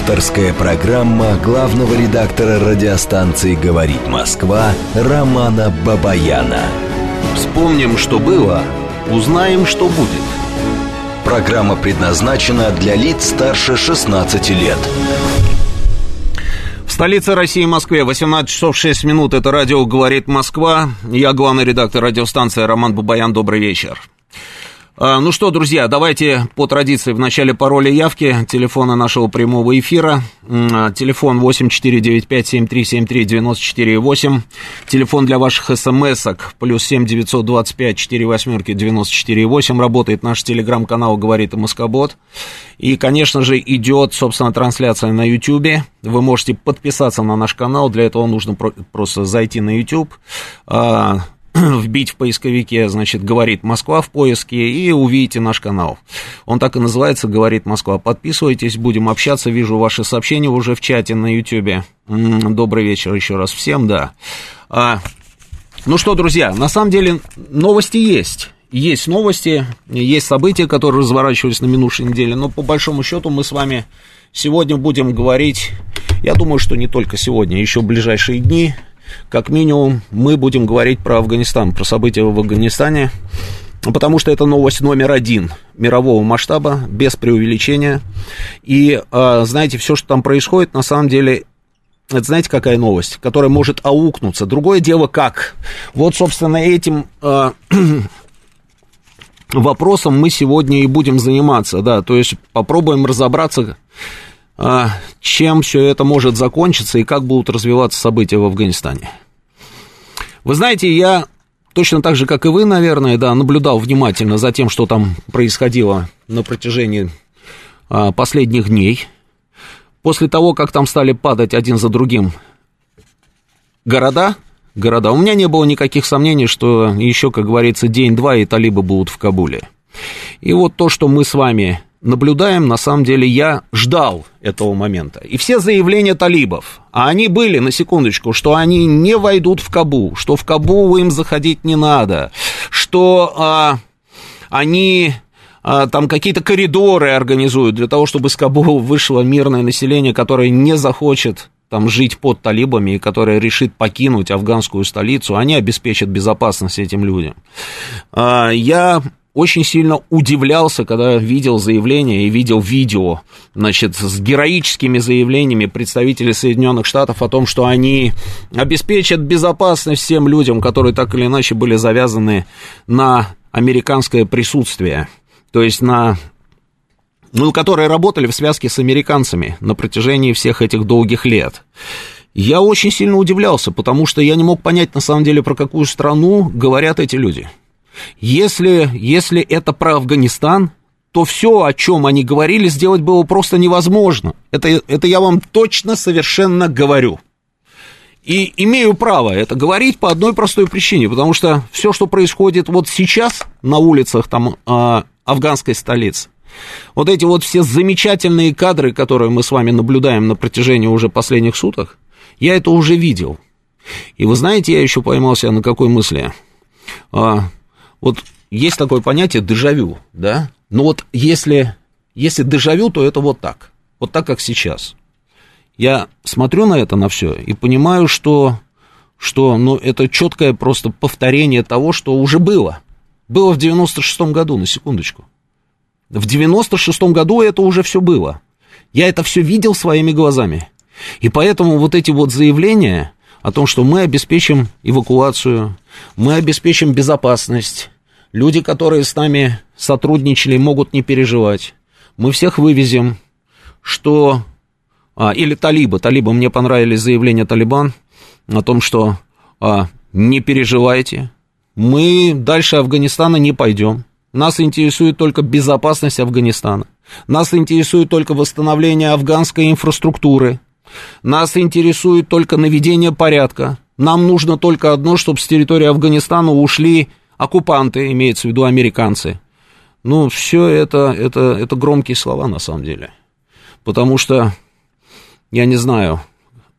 Авторская программа главного редактора радиостанции «Говорит Москва» Романа Бабаяна. Вспомним, что было, узнаем, что будет. Программа предназначена для лиц старше 16 лет. В столице России, Москве, 18 часов 6 минут. Это радио «Говорит Москва». Я главный редактор радиостанции Роман Бабаян. Добрый вечер. А, ну что, друзья, давайте по традиции в начале пароля явки телефона нашего прямого эфира. А, телефон 8495-7373-94-8. Телефон для ваших смс-ок плюс 7 925 4 восьмерки 94 8. Работает наш телеграм-канал «Говорит МСК-бот». И, конечно же, идет, собственно, трансляция на YouTube. Вы можете подписаться на наш канал. Для этого нужно просто зайти на YouTube вбить в поисковике, значит, «Говорит Москва» в поиске и увидите наш канал. Он так и называется «Говорит Москва». Подписывайтесь, будем общаться. Вижу ваши сообщения уже в чате на YouTube. Добрый вечер еще раз всем, да. А, ну что, друзья, на самом деле новости есть. Есть новости, есть события, которые разворачивались на минувшей неделе, но по большому счету мы с вами сегодня будем говорить, я думаю, что не только сегодня, еще в ближайшие дни – как минимум, мы будем говорить про Афганистан, про события в Афганистане, потому что это новость номер один мирового масштаба, без преувеличения. И, а, знаете, все, что там происходит, на самом деле, это знаете, какая новость, которая может аукнуться. Другое дело как. Вот, собственно, этим э, вопросом мы сегодня и будем заниматься, да, то есть попробуем разобраться, а, чем все это может закончиться и как будут развиваться события в Афганистане. Вы знаете, я точно так же, как и вы, наверное, да, наблюдал внимательно за тем, что там происходило на протяжении а, последних дней. После того, как там стали падать один за другим города, города, у меня не было никаких сомнений, что еще, как говорится, день-два и талибы будут в Кабуле. И вот то, что мы с вами наблюдаем, на самом деле я ждал этого момента. И все заявления талибов, а они были, на секундочку, что они не войдут в Кабу, что в Кабу им заходить не надо, что а, они а, там какие-то коридоры организуют для того, чтобы с Кабу вышло мирное население, которое не захочет там жить под талибами, и которое решит покинуть афганскую столицу, они обеспечат безопасность этим людям. А, я очень сильно удивлялся, когда видел заявление и видел видео, значит, с героическими заявлениями представителей Соединенных Штатов о том, что они обеспечат безопасность всем людям, которые так или иначе были завязаны на американское присутствие, то есть на ну, которые работали в связке с американцами на протяжении всех этих долгих лет. Я очень сильно удивлялся, потому что я не мог понять, на самом деле, про какую страну говорят эти люди – если, если это про Афганистан, то все, о чем они говорили, сделать было просто невозможно. Это, это я вам точно совершенно говорю. И имею право это говорить по одной простой причине, потому что все, что происходит вот сейчас на улицах там, э, афганской столицы, вот эти вот все замечательные кадры, которые мы с вами наблюдаем на протяжении уже последних суток, я это уже видел. И вы знаете, я еще поймался на какой мысли? А, вот есть такое понятие дежавю, да? Но вот если, если дежавю, то это вот так. Вот так, как сейчас. Я смотрю на это, на все, и понимаю, что, что ну, это четкое просто повторение того, что уже было. Было в 96-м году, на секундочку. В 96-м году это уже все было. Я это все видел своими глазами. И поэтому вот эти вот заявления о том, что мы обеспечим эвакуацию, мы обеспечим безопасность, люди, которые с нами сотрудничали, могут не переживать, мы всех вывезем, что... А, или талибы, талибы, мне понравились заявления Талибан о том, что а, не переживайте, мы дальше Афганистана не пойдем, нас интересует только безопасность Афганистана, нас интересует только восстановление афганской инфраструктуры, нас интересует только наведение порядка. Нам нужно только одно, чтобы с территории Афганистана ушли оккупанты, имеется в виду американцы. Ну, все это, это, это громкие слова на самом деле. Потому что, я не знаю,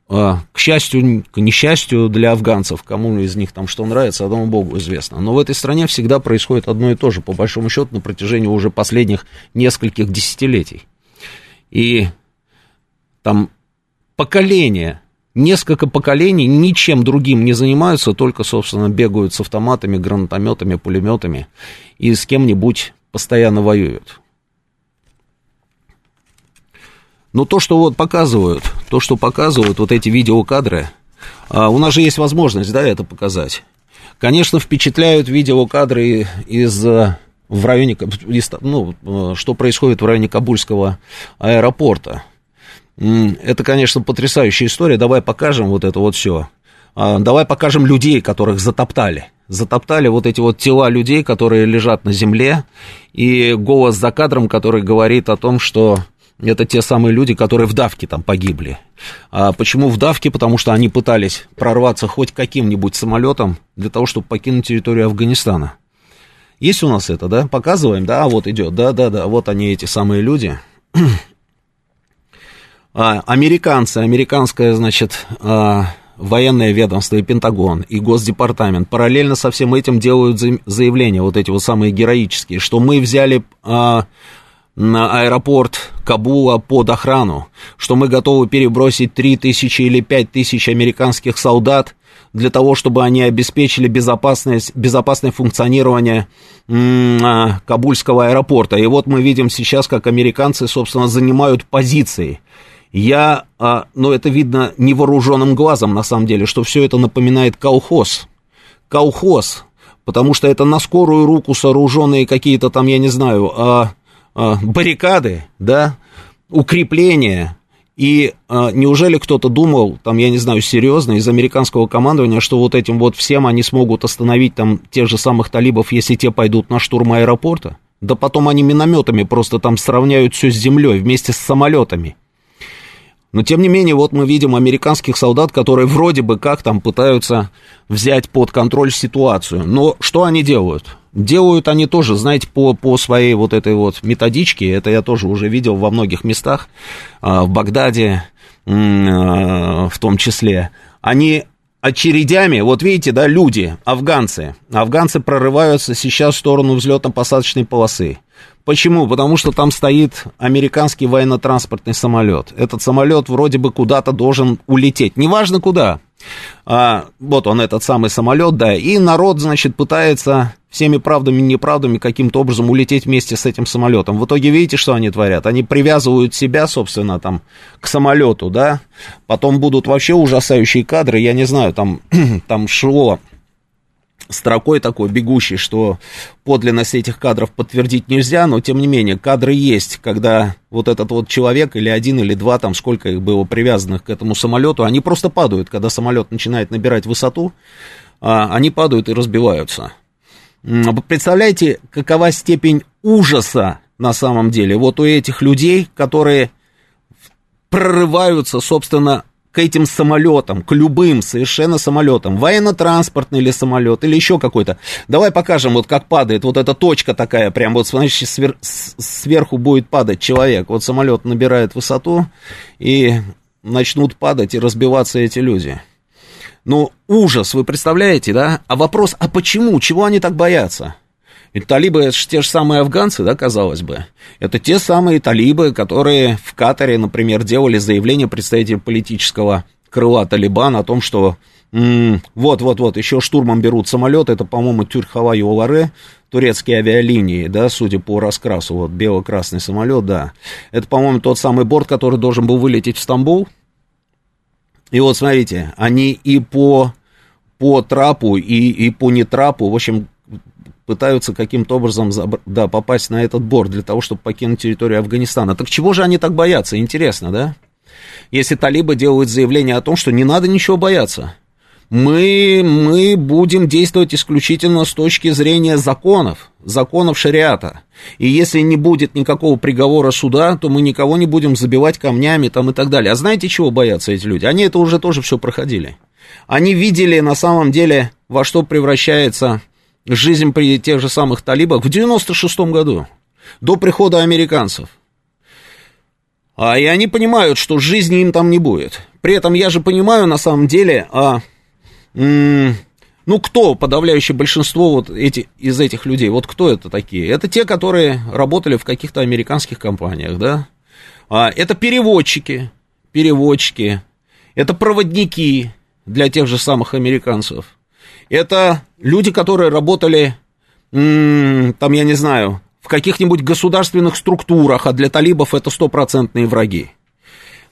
а, к счастью, к несчастью для афганцев, кому из них там что нравится, одному богу известно. Но в этой стране всегда происходит одно и то же, по большому счету, на протяжении уже последних нескольких десятилетий. И там поколения, несколько поколений ничем другим не занимаются, только, собственно, бегают с автоматами, гранатометами, пулеметами и с кем-нибудь постоянно воюют. Но то, что вот показывают, то, что показывают вот эти видеокадры, а у нас же есть возможность, да, это показать. Конечно, впечатляют видеокадры из э, в районе, ну, э, что происходит в районе Кабульского аэропорта. Это, конечно, потрясающая история. Давай покажем вот это вот все. А, давай покажем людей, которых затоптали. Затоптали вот эти вот тела людей, которые лежат на земле, и голос за кадром, который говорит о том, что это те самые люди, которые в давке там погибли. А почему в давке? Потому что они пытались прорваться хоть каким-нибудь самолетом для того, чтобы покинуть территорию Афганистана. Есть у нас это, да? Показываем, да, вот идет, да, да, да, вот они, эти самые люди. А, американцы, американское, значит, а, военное ведомство и Пентагон, и Госдепартамент параллельно со всем этим делают заявления, вот эти вот самые героические, что мы взяли а, на аэропорт Кабула под охрану, что мы готовы перебросить 3 тысячи или 5 тысяч американских солдат для того, чтобы они обеспечили безопасность, безопасное функционирование м- Кабульского аэропорта. И вот мы видим сейчас, как американцы, собственно, занимают позиции. Я, а, ну, это видно невооруженным глазом, на самом деле, что все это напоминает колхоз. Колхоз, потому что это на скорую руку сооруженные какие-то там, я не знаю, а, а, баррикады, да, укрепления. И а, неужели кто-то думал, там, я не знаю, серьезно, из американского командования, что вот этим вот всем они смогут остановить там тех же самых талибов, если те пойдут на штурм аэропорта? Да потом они минометами просто там сравняют все с землей вместе с самолетами. Но, тем не менее, вот мы видим американских солдат, которые вроде бы как там пытаются взять под контроль ситуацию. Но что они делают? Делают они тоже, знаете, по, по своей вот этой вот методичке, это я тоже уже видел во многих местах, а, в Багдаде а, в том числе. Они очередями, вот видите, да, люди, афганцы, афганцы прорываются сейчас в сторону взлетно-посадочной полосы. Почему? Потому что там стоит американский военно-транспортный самолет. Этот самолет вроде бы куда-то должен улететь. Неважно куда. А, вот он, этот самый самолет, да. И народ, значит, пытается всеми правдами и неправдами каким-то образом улететь вместе с этим самолетом. В итоге видите, что они творят? Они привязывают себя, собственно, там, к самолету, да. Потом будут вообще ужасающие кадры. Я не знаю, там, там шло строкой такой бегущий, что подлинность этих кадров подтвердить нельзя, но тем не менее кадры есть, когда вот этот вот человек или один или два, там сколько их было привязанных к этому самолету, они просто падают, когда самолет начинает набирать высоту, а, они падают и разбиваются. Представляете, какова степень ужаса на самом деле вот у этих людей, которые прорываются, собственно, к этим самолетам, к любым совершенно самолетам, военно-транспортный или самолет, или еще какой-то. Давай покажем, вот как падает, вот эта точка такая, прям вот, значит, свер, сверху будет падать человек. Вот самолет набирает высоту, и начнут падать и разбиваться эти люди. Ну, ужас, вы представляете, да? А вопрос, а почему, чего они так боятся? Ведь талибы это же те же самые афганцы, да, казалось бы. Это те самые талибы, которые в Катаре, например, делали заявление представителя политического крыла Талибан о том, что вот-вот-вот, еще штурмом берут самолет, это, по-моему, Тюрхава Юларе, турецкие авиалинии, да, судя по раскрасу, вот бело-красный самолет, да. Это, по-моему, тот самый борт, который должен был вылететь в Стамбул. И вот, смотрите, они и по, по трапу, и, и по нетрапу, в общем, пытаются каким-то образом да, попасть на этот борт для того, чтобы покинуть территорию Афганистана. Так чего же они так боятся? Интересно, да? Если талибы делают заявление о том, что не надо ничего бояться. Мы, мы будем действовать исключительно с точки зрения законов, законов шариата. И если не будет никакого приговора суда, то мы никого не будем забивать камнями там и так далее. А знаете, чего боятся эти люди? Они это уже тоже все проходили. Они видели на самом деле, во что превращается жизнь при тех же самых талибах в 96-м году, до прихода американцев. А, и они понимают, что жизни им там не будет. При этом я же понимаю, на самом деле, а, ну, кто подавляющее большинство вот эти, из этих людей, вот кто это такие? Это те, которые работали в каких-то американских компаниях, да? А, это переводчики, переводчики, это проводники для тех же самых американцев. Это люди, которые работали, там, я не знаю, в каких-нибудь государственных структурах, а для талибов это стопроцентные враги.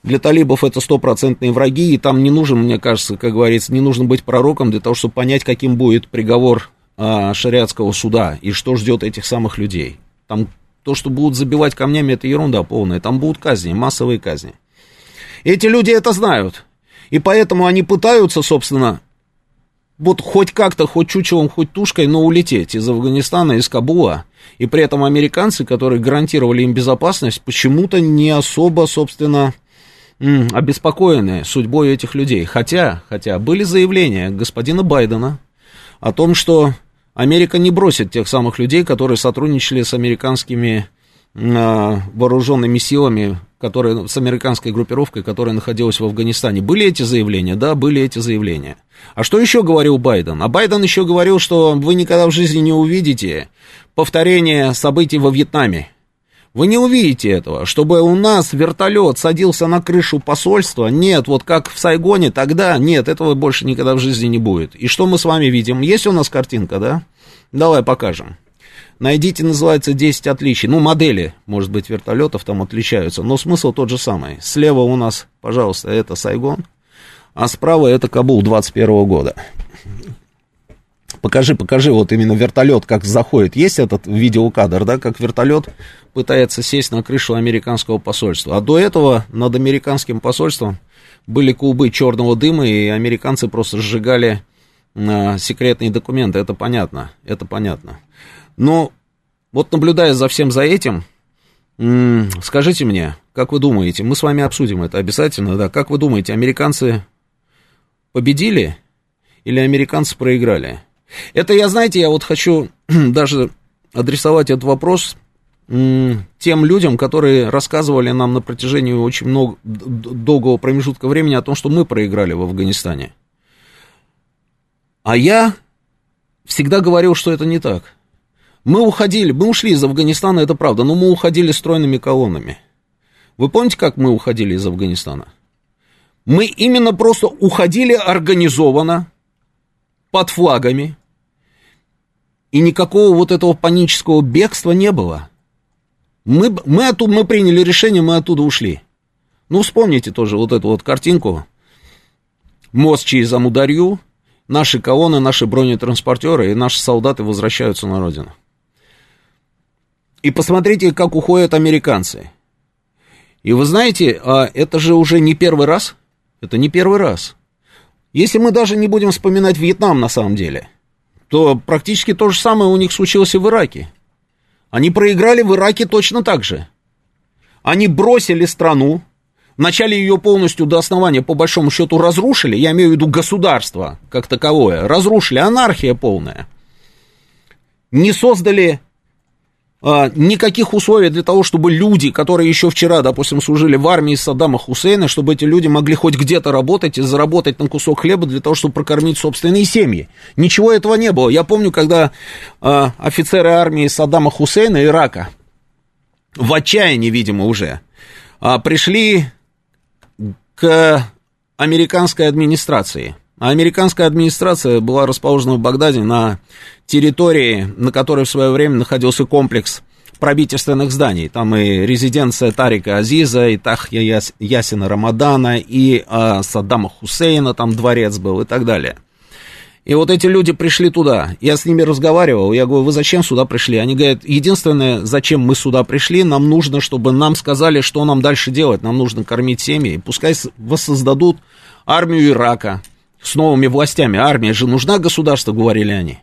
Для талибов это стопроцентные враги, и там не нужен, мне кажется, как говорится, не нужно быть пророком для того, чтобы понять, каким будет приговор а, шариатского суда и что ждет этих самых людей. Там то, что будут забивать камнями, это ерунда полная. Там будут казни, массовые казни. Эти люди это знают. И поэтому они пытаются, собственно, вот хоть как-то, хоть чучелом, хоть тушкой, но улететь из Афганистана, из Кабула. И при этом американцы, которые гарантировали им безопасность, почему-то не особо, собственно, обеспокоены судьбой этих людей. Хотя, хотя были заявления господина Байдена о том, что Америка не бросит тех самых людей, которые сотрудничали с американскими вооруженными силами, которые, с американской группировкой, которая находилась в Афганистане. Были эти заявления? Да, были эти заявления. А что еще говорил Байден? А Байден еще говорил, что вы никогда в жизни не увидите повторение событий во Вьетнаме. Вы не увидите этого, чтобы у нас вертолет садился на крышу посольства. Нет, вот как в Сайгоне, тогда нет, этого больше никогда в жизни не будет. И что мы с вами видим? Есть у нас картинка, да? Давай покажем. Найдите, называется, 10 отличий. Ну, модели, может быть, вертолетов там отличаются, но смысл тот же самый. Слева у нас, пожалуйста, это Сайгон, а справа это Кабул 21 года. Покажи, покажи, вот именно вертолет, как заходит. Есть этот видеокадр, да, как вертолет пытается сесть на крышу американского посольства. А до этого над американским посольством были клубы черного дыма, и американцы просто сжигали э, секретные документы. Это понятно, это понятно. Но вот наблюдая за всем за этим, скажите мне, как вы думаете, мы с вами обсудим это обязательно, да, как вы думаете, американцы победили или американцы проиграли? Это я, знаете, я вот хочу даже адресовать этот вопрос тем людям, которые рассказывали нам на протяжении очень много, долгого промежутка времени о том, что мы проиграли в Афганистане. А я всегда говорил, что это не так. Мы уходили, мы ушли из Афганистана, это правда, но мы уходили стройными колоннами. Вы помните, как мы уходили из Афганистана? Мы именно просто уходили организованно, под флагами, и никакого вот этого панического бегства не было. Мы, мы, оттуда, мы приняли решение, мы оттуда ушли. Ну, вспомните тоже вот эту вот картинку. Мост через Амударью, наши колонны, наши бронетранспортеры и наши солдаты возвращаются на родину. И посмотрите, как уходят американцы. И вы знаете, а это же уже не первый раз. Это не первый раз. Если мы даже не будем вспоминать Вьетнам на самом деле, то практически то же самое у них случилось и в Ираке. Они проиграли в Ираке точно так же. Они бросили страну, вначале ее полностью до основания, по большому счету, разрушили, я имею в виду государство как таковое, разрушили, анархия полная. Не создали никаких условий для того, чтобы люди, которые еще вчера, допустим, служили в армии Саддама Хусейна, чтобы эти люди могли хоть где-то работать и заработать на кусок хлеба для того, чтобы прокормить собственные семьи. Ничего этого не было. Я помню, когда а, офицеры армии Саддама Хусейна, Ирака, в отчаянии, видимо, уже, а, пришли к американской администрации – а американская администрация была расположена в Багдаде на территории, на которой в свое время находился комплекс правительственных зданий. Там и резиденция Тарика Азиза, и Тахья Ясина Рамадана, и э, Саддама Хусейна, там дворец был и так далее. И вот эти люди пришли туда. Я с ними разговаривал. Я говорю, вы зачем сюда пришли? Они говорят, единственное, зачем мы сюда пришли, нам нужно, чтобы нам сказали, что нам дальше делать. Нам нужно кормить семьи. Пускай воссоздадут армию Ирака с новыми властями. Армия же нужна государству, говорили они.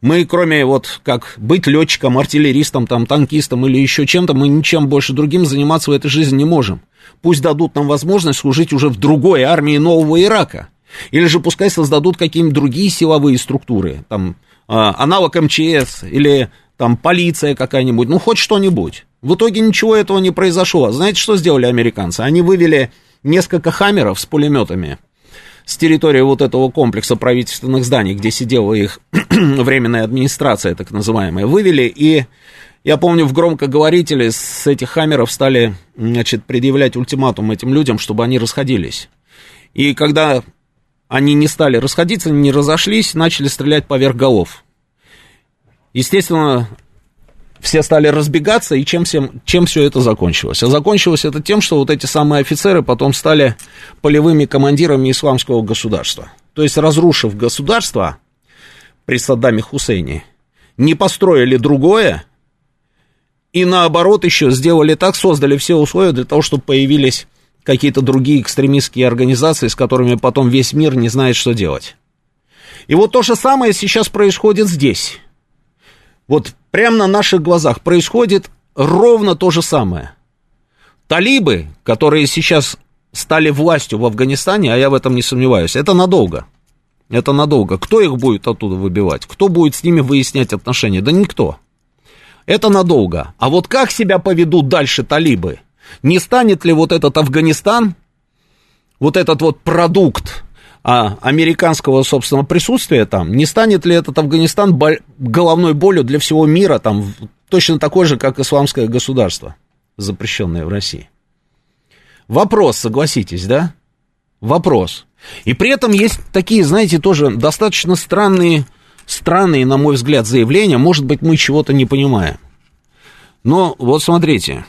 Мы, кроме вот как быть летчиком, артиллеристом, там, танкистом или еще чем-то, мы ничем больше другим заниматься в этой жизни не можем. Пусть дадут нам возможность служить уже в другой армии нового Ирака. Или же пускай создадут какие-нибудь другие силовые структуры, там, э, аналог МЧС или там полиция какая-нибудь, ну, хоть что-нибудь. В итоге ничего этого не произошло. Знаете, что сделали американцы? Они вывели несколько хаммеров с пулеметами с территории вот этого комплекса правительственных зданий, где сидела их временная администрация, так называемая, вывели и Я помню, в громкоговорителе с этих хаммеров стали, значит, предъявлять ультиматум этим людям, чтобы они расходились. И когда они не стали расходиться, не разошлись, начали стрелять поверх голов. Естественно, все стали разбегаться, и чем, всем, чем все это закончилось? А закончилось это тем, что вот эти самые офицеры потом стали полевыми командирами исламского государства. То есть, разрушив государство при Саддаме Хусейне, не построили другое, и наоборот еще сделали так, создали все условия для того, чтобы появились какие-то другие экстремистские организации, с которыми потом весь мир не знает, что делать. И вот то же самое сейчас происходит здесь. Вот прямо на наших глазах происходит ровно то же самое. Талибы, которые сейчас стали властью в Афганистане, а я в этом не сомневаюсь, это надолго. Это надолго. Кто их будет оттуда выбивать? Кто будет с ними выяснять отношения? Да никто. Это надолго. А вот как себя поведут дальше талибы? Не станет ли вот этот Афганистан, вот этот вот продукт а, американского, собственно, присутствия там, не станет ли этот Афганистан боль, головной болью для всего мира, там, точно такой же, как исламское государство, запрещенное в России? Вопрос, согласитесь, да? Вопрос. И при этом есть такие, знаете, тоже достаточно странные, странные, на мой взгляд, заявления. Может быть, мы чего-то не понимаем. Но вот смотрите,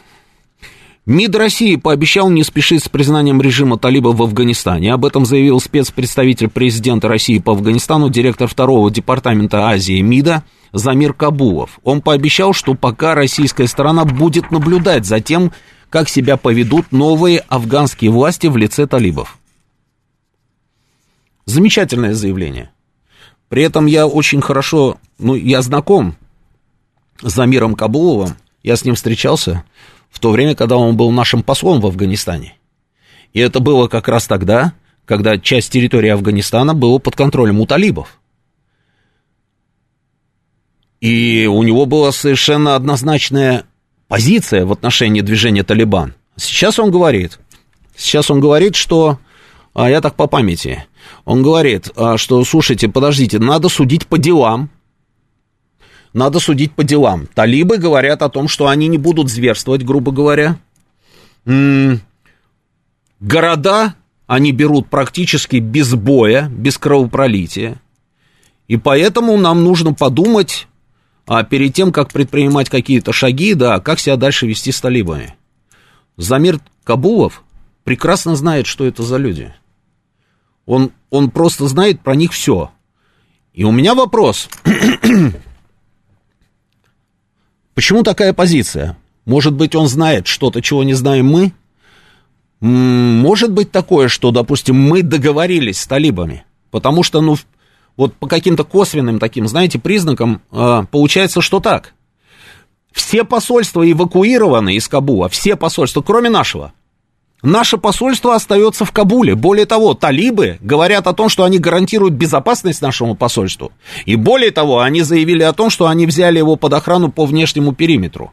МИД России пообещал не спешить с признанием режима талибов в Афганистане. Об этом заявил спецпредставитель президента России по Афганистану, директор второго департамента Азии МИДа Замир Кабулов. Он пообещал, что пока российская сторона будет наблюдать за тем, как себя поведут новые афганские власти в лице талибов. Замечательное заявление. При этом я очень хорошо, ну, я знаком с Замиром Кабуловым, я с ним встречался в то время, когда он был нашим послом в Афганистане. И это было как раз тогда, когда часть территории Афганистана была под контролем у талибов. И у него была совершенно однозначная позиция в отношении движения Талибан. Сейчас он говорит, сейчас он говорит, что, а я так по памяти, он говорит, а, что, слушайте, подождите, надо судить по делам, надо судить по делам. Талибы говорят о том, что они не будут зверствовать, грубо говоря. Города они берут практически без боя, без кровопролития. И поэтому нам нужно подумать а перед тем, как предпринимать какие-то шаги, да, как себя дальше вести с талибами. Замир Кабулов прекрасно знает, что это за люди. Он, он просто знает про них все. И у меня вопрос. Почему такая позиция? Может быть, он знает что-то, чего не знаем мы? Может быть такое, что, допустим, мы договорились с талибами, потому что, ну, вот по каким-то косвенным таким, знаете, признакам э, получается, что так. Все посольства эвакуированы из Кабула, все посольства, кроме нашего. Наше посольство остается в Кабуле. Более того, талибы говорят о том, что они гарантируют безопасность нашему посольству. И более того, они заявили о том, что они взяли его под охрану по внешнему периметру.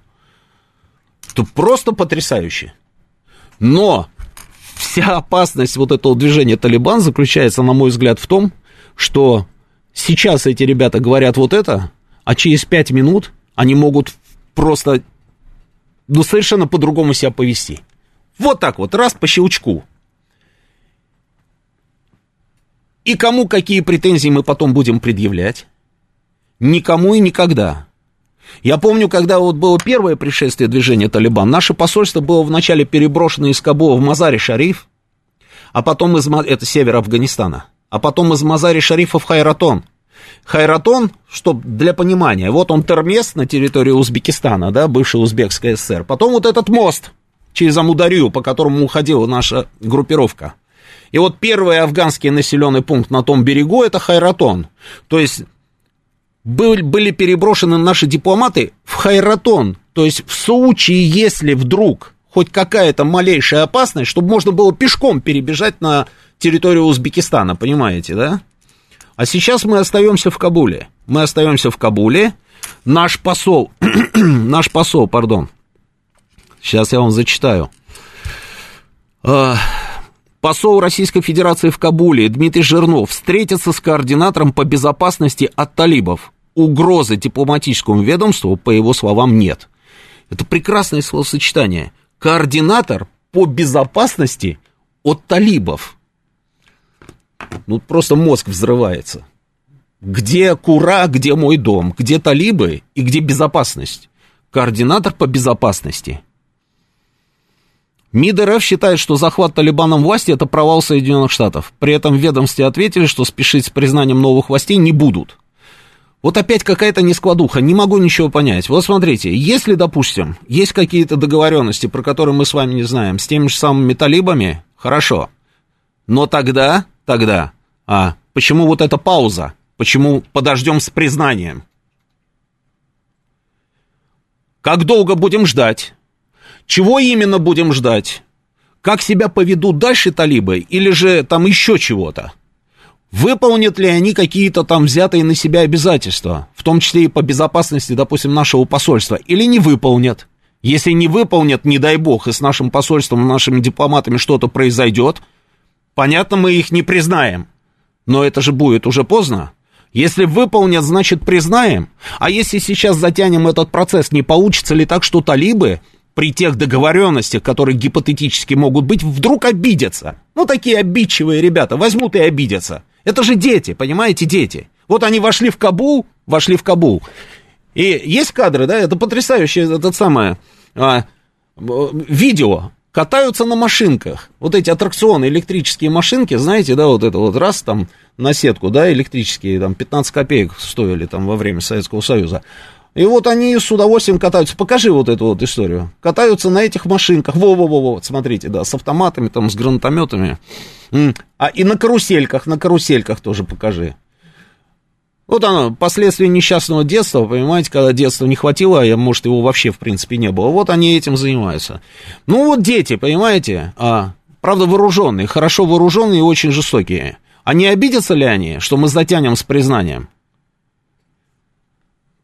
Это просто потрясающе. Но вся опасность вот этого движения Талибан заключается, на мой взгляд, в том, что сейчас эти ребята говорят вот это, а через пять минут они могут просто, ну, совершенно по-другому себя повести. Вот так вот, раз по щелчку. И кому какие претензии мы потом будем предъявлять? Никому и никогда. Я помню, когда вот было первое пришествие движения Талибан, наше посольство было вначале переброшено из Кабула в Мазари-Шариф, а потом из... Это север Афганистана. А потом из Мазари-Шарифа в Хайратон. Хайратон, чтобы для понимания, вот он Термес на территории Узбекистана, да, бывший Узбекская ССР. Потом вот этот мост, через Амударью, по которому уходила наша группировка. И вот первый афганский населенный пункт на том берегу это Хайратон. То есть были переброшены наши дипломаты в Хайратон. То есть в случае, если вдруг хоть какая-то малейшая опасность, чтобы можно было пешком перебежать на территорию Узбекистана, понимаете, да? А сейчас мы остаемся в Кабуле. Мы остаемся в Кабуле. Наш посол, наш посол, пардон, Сейчас я вам зачитаю. А, посол Российской Федерации в Кабуле Дмитрий Жирнов встретится с координатором по безопасности от талибов угрозы дипломатическому ведомству, по его словам, нет. Это прекрасное словосочетание. Координатор по безопасности от талибов. Ну, просто мозг взрывается. Где Кура, где мой дом, где талибы и где безопасность? Координатор по безопасности. МИД РФ считает, что захват Талибаном власти – это провал Соединенных Штатов. При этом в ведомстве ответили, что спешить с признанием новых властей не будут. Вот опять какая-то нескладуха, не могу ничего понять. Вот смотрите, если, допустим, есть какие-то договоренности, про которые мы с вами не знаем, с теми же самыми талибами, хорошо. Но тогда, тогда, а почему вот эта пауза? Почему подождем с признанием? Как долго будем ждать? Чего именно будем ждать? Как себя поведут дальше талибы или же там еще чего-то? Выполнят ли они какие-то там взятые на себя обязательства, в том числе и по безопасности, допустим, нашего посольства, или не выполнят? Если не выполнят, не дай бог, и с нашим посольством, нашими дипломатами что-то произойдет, понятно, мы их не признаем. Но это же будет уже поздно. Если выполнят, значит признаем. А если сейчас затянем этот процесс, не получится ли так, что талибы при тех договоренностях, которые гипотетически могут быть, вдруг обидятся? Ну, такие обидчивые ребята возьмут и обидятся. Это же дети, понимаете, дети. Вот они вошли в Кабул, вошли в Кабул. И есть кадры, да, это потрясающее, это самое, а, видео, катаются на машинках. Вот эти аттракционы, электрические машинки, знаете, да, вот это вот раз там на сетку, да, электрические, там 15 копеек стоили там во время Советского Союза. И вот они с удовольствием катаются. Покажи вот эту вот историю. Катаются на этих машинках. Во-во-во, вот смотрите, да, с автоматами, там, с гранатометами. А и на карусельках, на карусельках тоже покажи. Вот оно, последствия несчастного детства, понимаете, когда детства не хватило, а может его вообще в принципе не было. Вот они этим занимаются. Ну вот дети, понимаете, а, правда вооруженные, хорошо вооруженные и очень жестокие. А не обидятся ли они, что мы затянем с признанием?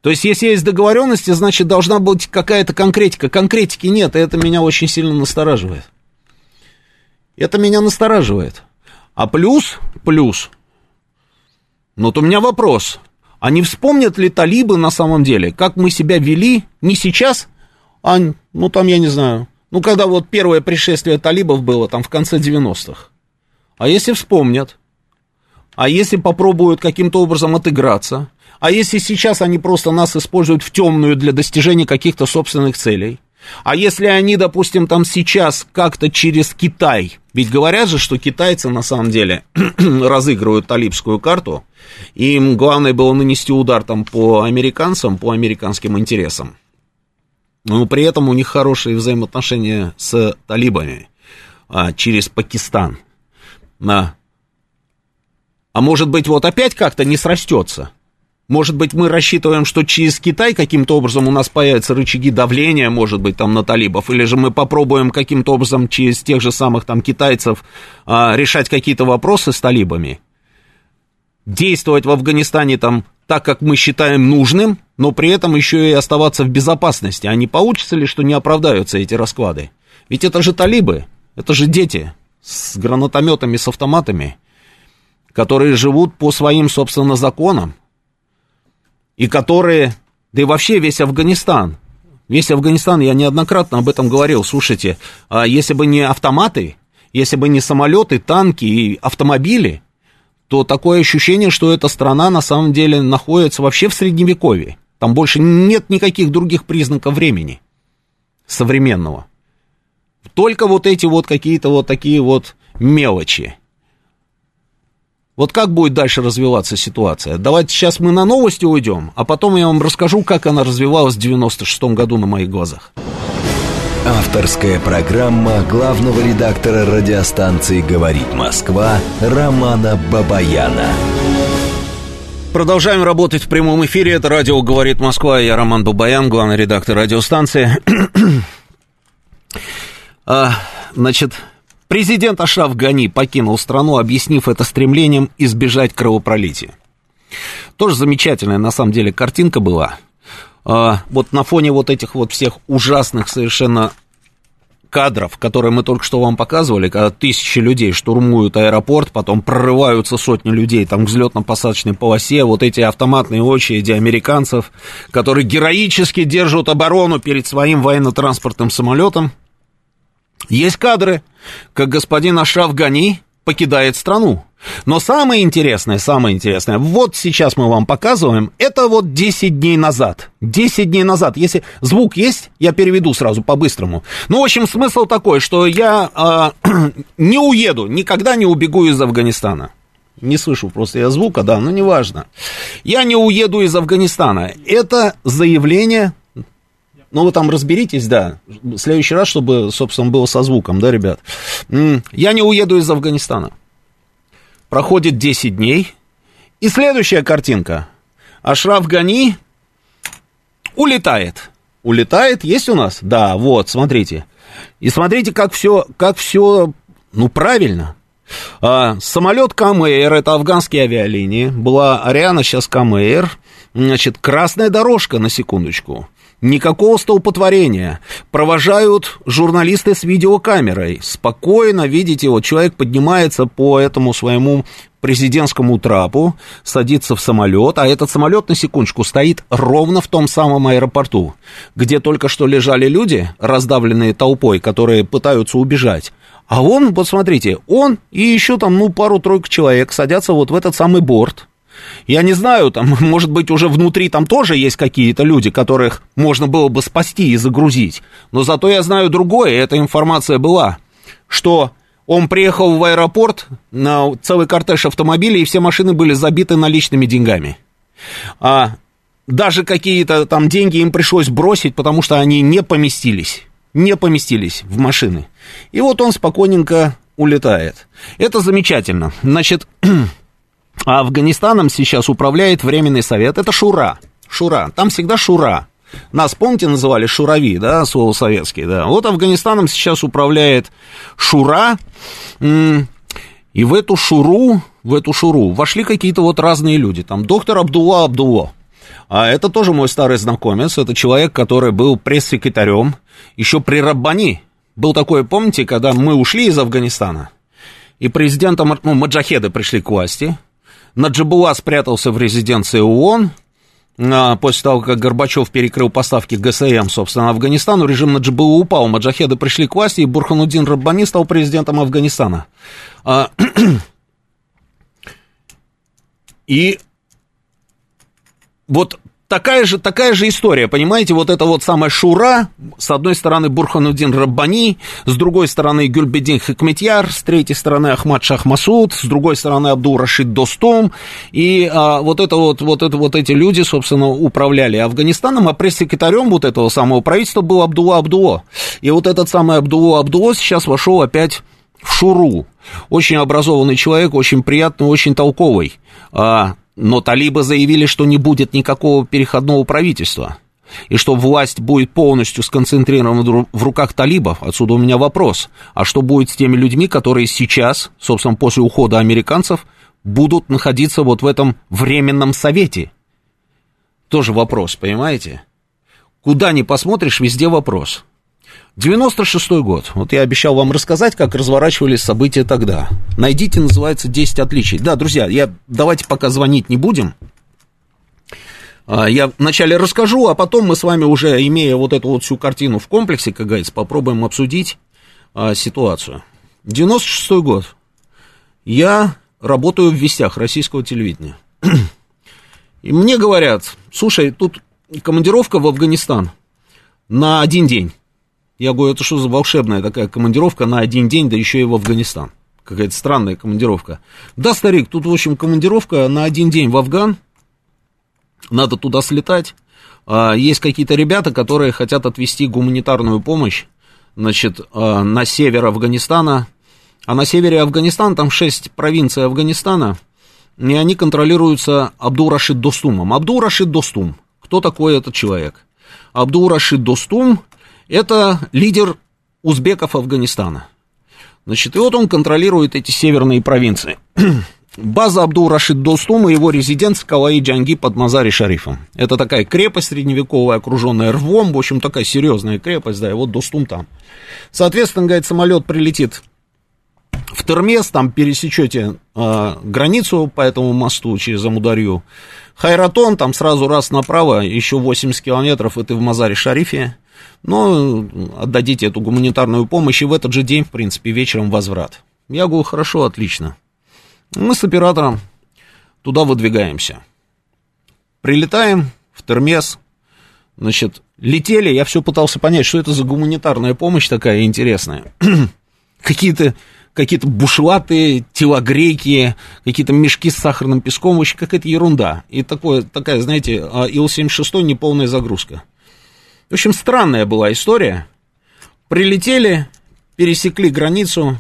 То есть, если есть договоренности, значит, должна быть какая-то конкретика. Конкретики нет, и это меня очень сильно настораживает. Это меня настораживает. А плюс, плюс, ну вот у меня вопрос. А не вспомнят ли талибы на самом деле, как мы себя вели не сейчас, а, ну там, я не знаю, ну когда вот первое пришествие талибов было, там в конце 90-х. А если вспомнят? А если попробуют каким-то образом отыграться? А если сейчас они просто нас используют в темную для достижения каких-то собственных целей? А если они, допустим, там сейчас как-то через Китай, ведь говорят же, что китайцы на самом деле разыгрывают талибскую карту, и им главное было нанести удар там по американцам, по американским интересам. Но при этом у них хорошие взаимоотношения с талибами а, через Пакистан. А, а может быть, вот опять как-то не срастется? Может быть, мы рассчитываем, что через Китай каким-то образом у нас появятся рычаги давления, может быть, там на талибов, или же мы попробуем каким-то образом через тех же самых там китайцев а, решать какие-то вопросы с талибами, действовать в Афганистане там так, как мы считаем нужным, но при этом еще и оставаться в безопасности. А не получится ли, что не оправдаются эти расклады? Ведь это же талибы, это же дети с гранатометами, с автоматами, которые живут по своим, собственно, законам, и которые, да и вообще весь Афганистан, весь Афганистан, я неоднократно об этом говорил, слушайте, а если бы не автоматы, если бы не самолеты, танки и автомобили, то такое ощущение, что эта страна на самом деле находится вообще в средневековье. Там больше нет никаких других признаков времени современного. Только вот эти вот какие-то вот такие вот мелочи. Вот как будет дальше развиваться ситуация? Давайте сейчас мы на новости уйдем, а потом я вам расскажу, как она развивалась в 96 году на моих глазах. Авторская программа главного редактора радиостанции «Говорит Москва» Романа Бабаяна. Продолжаем работать в прямом эфире. Это радио «Говорит Москва». Я Роман Бабаян, главный редактор радиостанции. а, значит, Президент Ашраф Гани покинул страну, объяснив это стремлением избежать кровопролития. Тоже замечательная, на самом деле, картинка была. А, вот на фоне вот этих вот всех ужасных совершенно кадров, которые мы только что вам показывали, когда тысячи людей штурмуют аэропорт, потом прорываются сотни людей там к взлетно-посадочной полосе, вот эти автоматные очереди американцев, которые героически держат оборону перед своим военно-транспортным самолетом. Есть кадры, как господин Ашраф Гани покидает страну. Но самое интересное, самое интересное, вот сейчас мы вам показываем, это вот 10 дней назад. 10 дней назад. Если звук есть, я переведу сразу по-быстрому. Ну, в общем, смысл такой, что я э, не уеду, никогда не убегу из Афганистана. Не слышу просто я звука, да, но неважно. Я не уеду из Афганистана. Это заявление ну, вы там разберитесь, да. В следующий раз, чтобы, собственно, было со звуком, да, ребят. Я не уеду из Афганистана. Проходит 10 дней. И следующая картинка. Ашраф Гани улетает. Улетает, есть у нас? Да, вот, смотрите. И смотрите, как все, как все, ну, правильно. А, самолет Камэйр, это афганские авиалинии, была Ариана, сейчас Камэйр, значит, красная дорожка, на секундочку. Никакого столпотворения. Провожают журналисты с видеокамерой. Спокойно, видите, вот человек поднимается по этому своему президентскому трапу, садится в самолет, а этот самолет, на секундочку, стоит ровно в том самом аэропорту, где только что лежали люди, раздавленные толпой, которые пытаются убежать. А он, вот он и еще там, ну, пару-тройку человек садятся вот в этот самый борт, я не знаю, там, может быть, уже внутри там тоже есть какие-то люди, которых можно было бы спасти и загрузить. Но зато я знаю другое, эта информация была, что он приехал в аэропорт на целый кортеж автомобилей, и все машины были забиты наличными деньгами. А даже какие-то там деньги им пришлось бросить, потому что они не поместились, не поместились в машины. И вот он спокойненько улетает. Это замечательно. Значит, А Афганистаном сейчас управляет Временный Совет. Это Шура. Шура. Там всегда Шура. Нас, помните, называли Шурави, да, слово советский, да. Вот Афганистаном сейчас управляет Шура, и в эту Шуру, в эту Шуру вошли какие-то вот разные люди. Там доктор Абдулла Абдулло. А это тоже мой старый знакомец, это человек, который был пресс-секретарем еще при Раббани. Был такое, помните, когда мы ушли из Афганистана, и президентом, ну, маджахеды пришли к власти, Наджибула спрятался в резиденции ООН, а, после того, как Горбачев перекрыл поставки ГСМ, собственно, Афганистану, режим Наджибула упал, маджахеды пришли к власти, и Бурхануддин Раббани стал президентом Афганистана. А, и вот такая же, такая же история, понимаете, вот это вот самая Шура, с одной стороны Бурхануддин Раббани, с другой стороны Гюльбедин Хикметьяр, с третьей стороны Ахмад Шахмасуд, с другой стороны Абдул Рашид Достом, и а, вот это вот, вот это вот эти люди, собственно, управляли Афганистаном, а пресс-секретарем вот этого самого правительства был Абдулла Абдуло, и вот этот самый Абдулла Абдуло сейчас вошел опять в Шуру, очень образованный человек, очень приятный, очень толковый, а, но талибы заявили, что не будет никакого переходного правительства, и что власть будет полностью сконцентрирована в руках талибов. Отсюда у меня вопрос, а что будет с теми людьми, которые сейчас, собственно, после ухода американцев, будут находиться вот в этом временном совете? Тоже вопрос, понимаете? Куда ни посмотришь, везде вопрос. 96-й год. Вот я обещал вам рассказать, как разворачивались события тогда. Найдите, называется, 10 отличий. Да, друзья, я, давайте пока звонить не будем. А, я вначале расскажу, а потом мы с вами уже, имея вот эту вот всю картину в комплексе, как говорится, попробуем обсудить а, ситуацию. 96-й год. Я работаю в вестях российского телевидения. И мне говорят, слушай, тут командировка в Афганистан на один день. Я говорю, это что за волшебная такая командировка на один день, да еще и в Афганистан. Какая-то странная командировка. Да, старик, тут, в общем, командировка на один день в Афган. Надо туда слетать. А, есть какие-то ребята, которые хотят отвести гуманитарную помощь, значит, а, на север Афганистана. А на севере Афганистана, там шесть провинций Афганистана, и они контролируются Абдул-Рашид Достумом. Абдул-Рашид Достум. Кто такой этот человек? Абдул-Рашид Достум это лидер узбеков Афганистана. Значит, и вот он контролирует эти северные провинции. База Абдул Рашид Достум и его резиденция Калаи Джанги под Мазари Шарифом. Это такая крепость средневековая, окруженная рвом, в общем, такая серьезная крепость, да, и вот Достум там. Соответственно, говорит, самолет прилетит в Термес, там пересечете э, границу по этому мосту через Амударью. Хайратон, там сразу раз направо, еще 80 километров, и ты в Мазаре-Шарифе. Но отдадите эту гуманитарную помощь, и в этот же день, в принципе, вечером возврат. Я говорю, хорошо, отлично. Мы с оператором туда выдвигаемся. Прилетаем в Термес, значит, летели, я все пытался понять, что это за гуманитарная помощь такая интересная. Какие-то какие-то бушлаты, телогрейки, какие-то мешки с сахарным песком, вообще какая-то ерунда. И такое, такая, знаете, а, Ил-76 неполная загрузка. В общем, странная была история. Прилетели, пересекли границу,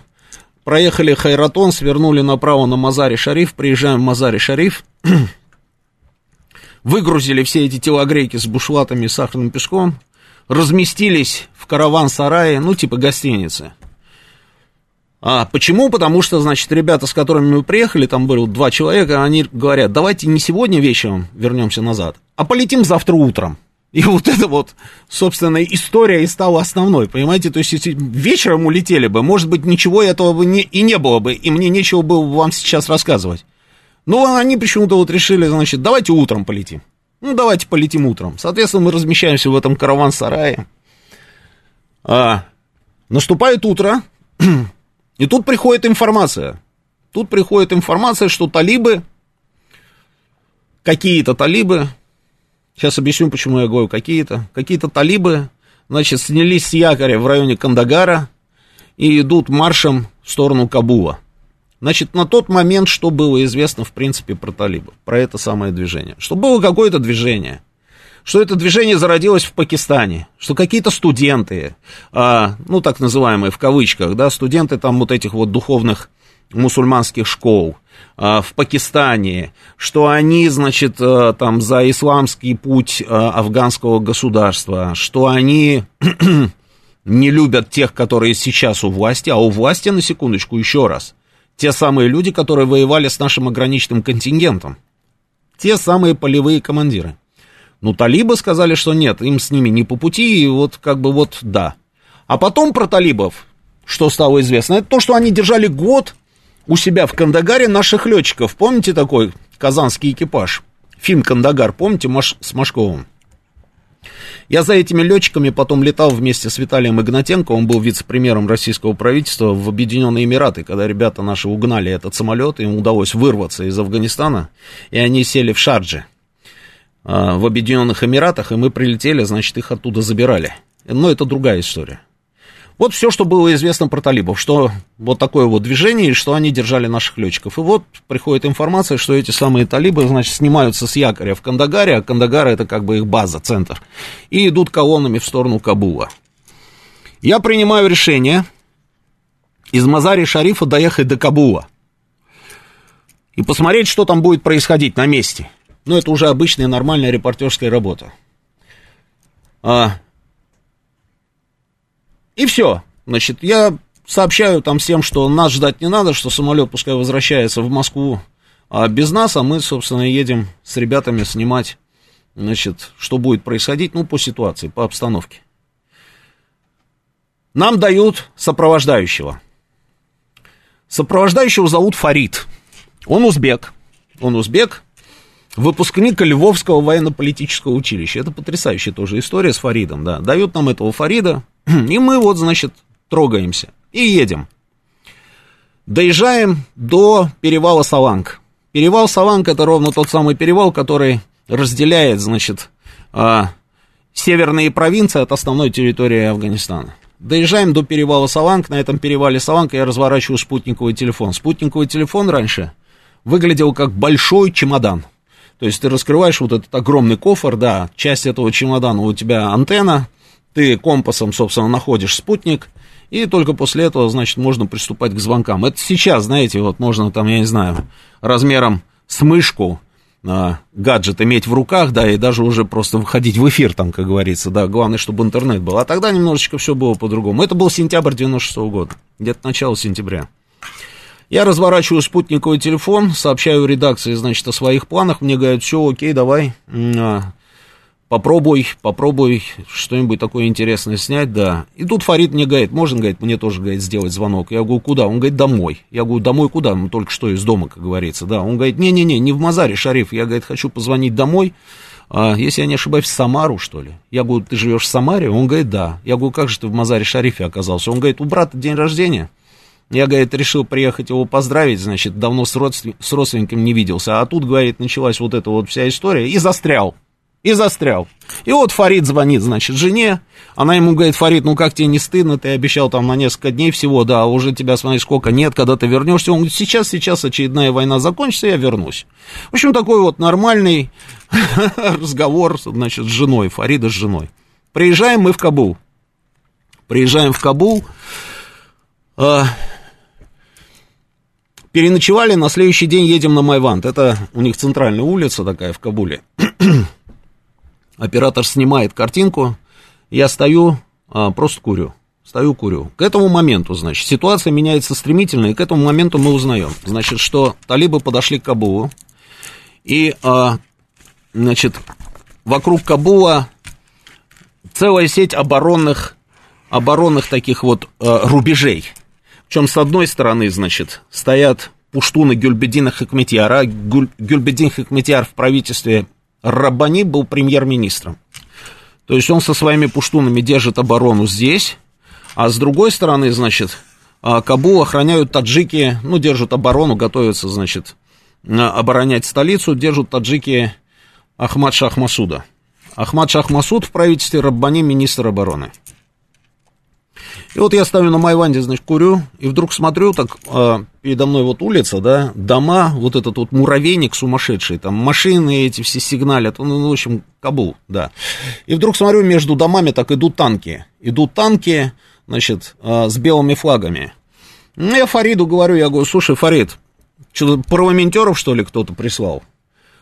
проехали Хайратон, свернули направо на Мазари-Шариф, приезжаем в Мазари-Шариф, выгрузили все эти телогрейки с бушлатами и сахарным песком, разместились в караван-сарае, ну, типа гостиницы – а, почему? Потому что, значит, ребята, с которыми мы приехали, там было два человека, они говорят, давайте не сегодня вечером вернемся назад, а полетим завтра утром. И вот это вот, собственно, история и стала основной, понимаете? То есть, если вечером улетели бы, может быть, ничего этого бы не, и не было бы, и мне нечего было бы вам сейчас рассказывать. Но они почему-то вот решили, значит, давайте утром полетим. Ну, давайте полетим утром. Соответственно, мы размещаемся в этом караван-сарае. А, наступает утро, И тут приходит информация. Тут приходит информация, что талибы, какие-то талибы, сейчас объясню, почему я говорю какие-то, какие-то талибы, значит, снялись с якоря в районе Кандагара и идут маршем в сторону Кабула. Значит, на тот момент, что было известно, в принципе, про талибов, про это самое движение? Что было какое-то движение, что это движение зародилось в Пакистане, что какие-то студенты, а, ну, так называемые в кавычках, да, студенты там вот этих вот духовных мусульманских школ а, в Пакистане, что они, значит, а, там за исламский путь а, афганского государства, что они не любят тех, которые сейчас у власти, а у власти, на секундочку, еще раз, те самые люди, которые воевали с нашим ограниченным контингентом, те самые полевые командиры. Ну, талибы сказали, что нет, им с ними не по пути, и вот как бы вот да. А потом про талибов, что стало известно, это то, что они держали год у себя в Кандагаре наших летчиков. Помните такой казанский экипаж? Фильм «Кандагар», помните, Маш, с Машковым? Я за этими летчиками потом летал вместе с Виталием Игнатенко, он был вице-премьером российского правительства в Объединенные Эмираты, когда ребята наши угнали этот самолет, им удалось вырваться из Афганистана, и они сели в Шардже. А, в Объединенных Эмиратах, и мы прилетели, значит, их оттуда забирали. Но это другая история. Вот все, что было известно про талибов, что вот такое вот движение, и что они держали наших летчиков. И вот приходит информация, что эти самые талибы, значит, снимаются с якоря в Кандагаре, а Кандагар это как бы их база, центр, и идут колоннами в сторону Кабула. Я принимаю решение из Мазари-Шарифа доехать до Кабула и посмотреть, что там будет происходить на месте. Ну, это уже обычная нормальная репортерская работа. А, и все. Значит, я сообщаю там всем, что нас ждать не надо, что самолет пускай возвращается в Москву а без нас, а мы, собственно, едем с ребятами снимать, значит, что будет происходить, ну, по ситуации, по обстановке. Нам дают сопровождающего. Сопровождающего зовут Фарид. Он узбек. Он узбек, выпускник Львовского военно-политического училища. Это потрясающая тоже история с Фаридом, да. Дают нам этого Фарида, и мы вот, значит, трогаемся и едем. Доезжаем до перевала Саланг. Перевал Саланг это ровно тот самый перевал, который разделяет, значит, а, северные провинции от основной территории Афганистана. Доезжаем до перевала Саланг, на этом перевале Саланг я разворачиваю спутниковый телефон. Спутниковый телефон раньше выглядел как большой чемодан – то есть ты раскрываешь вот этот огромный кофр, да, часть этого чемодана у тебя антенна, ты компасом, собственно, находишь спутник, и только после этого, значит, можно приступать к звонкам. Это сейчас, знаете, вот можно там, я не знаю, размером с мышку а, гаджет иметь в руках, да, и даже уже просто выходить в эфир там, как говорится, да, главное, чтобы интернет был. А тогда немножечко все было по-другому. Это был сентябрь 96 -го года, где-то начало сентября. Я разворачиваю спутниковый телефон, сообщаю редакции, значит, о своих планах. Мне говорят, все, окей, давай, а, попробуй, попробуй что-нибудь такое интересное снять, да. И тут Фарид мне говорит, можно, говорит, мне тоже, говорит, сделать звонок. Я говорю, куда? Он говорит, домой. Я говорю, домой куда? Ну, только что из дома, как говорится, да. Он говорит, не-не-не, не в Мазаре, Шариф. Я, говорит, хочу позвонить домой, а, если я не ошибаюсь, в Самару, что ли. Я говорю, ты живешь в Самаре? Он говорит, да. Я говорю, как же ты в Мазаре Шарифе оказался? Он говорит, у брата день рождения. Я, говорит, решил приехать его поздравить, значит, давно с, родствен... с родственником не виделся. А тут, говорит, началась вот эта вот вся история, и застрял. И застрял. И вот Фарид звонит, значит, жене. Она ему говорит, Фарид, ну как тебе не стыдно? Ты обещал там на несколько дней всего, да, уже тебя, смотри, сколько нет, когда ты вернешься. Он говорит, сейчас, сейчас очередная война закончится, я вернусь. В общем, такой вот нормальный разговор, значит, с женой, Фарида с женой. Приезжаем мы в Кабул. Приезжаем в Кабул. А, Переночевали, на следующий день едем на Майвант. Это у них центральная улица такая в Кабуле. Оператор снимает картинку. Я стою, а, просто курю. Стою, курю. К этому моменту, значит, ситуация меняется стремительно, и к этому моменту мы узнаем, значит, что талибы подошли к Кабулу, и, а, значит, вокруг Кабула целая сеть оборонных, оборонных таких вот а, рубежей – причем, с одной стороны, значит, стоят пуштуны Гюльбедина Хакметьяра. Гюльбедин Хакметьяр в правительстве Рабани был премьер-министром. То есть он со своими пуштунами держит оборону здесь, а с другой стороны, значит, а, Кабул охраняют таджики, ну, держат оборону, готовятся, значит, оборонять столицу, держат таджики Ахмад Шахмасуда. Ахмад Шахмасуд в правительстве Раббани министр обороны. И вот я ставлю на Майванде, значит, курю, и вдруг смотрю, так э, передо мной вот улица, да, дома, вот этот вот муравейник сумасшедший, там машины эти все сигналят, ну, в общем, Кабул, да. И вдруг смотрю, между домами так идут танки, идут танки, значит, э, с белыми флагами. Ну, я Фариду говорю, я говорю, слушай, Фарид, что, парламентеров, что ли, кто-то прислал?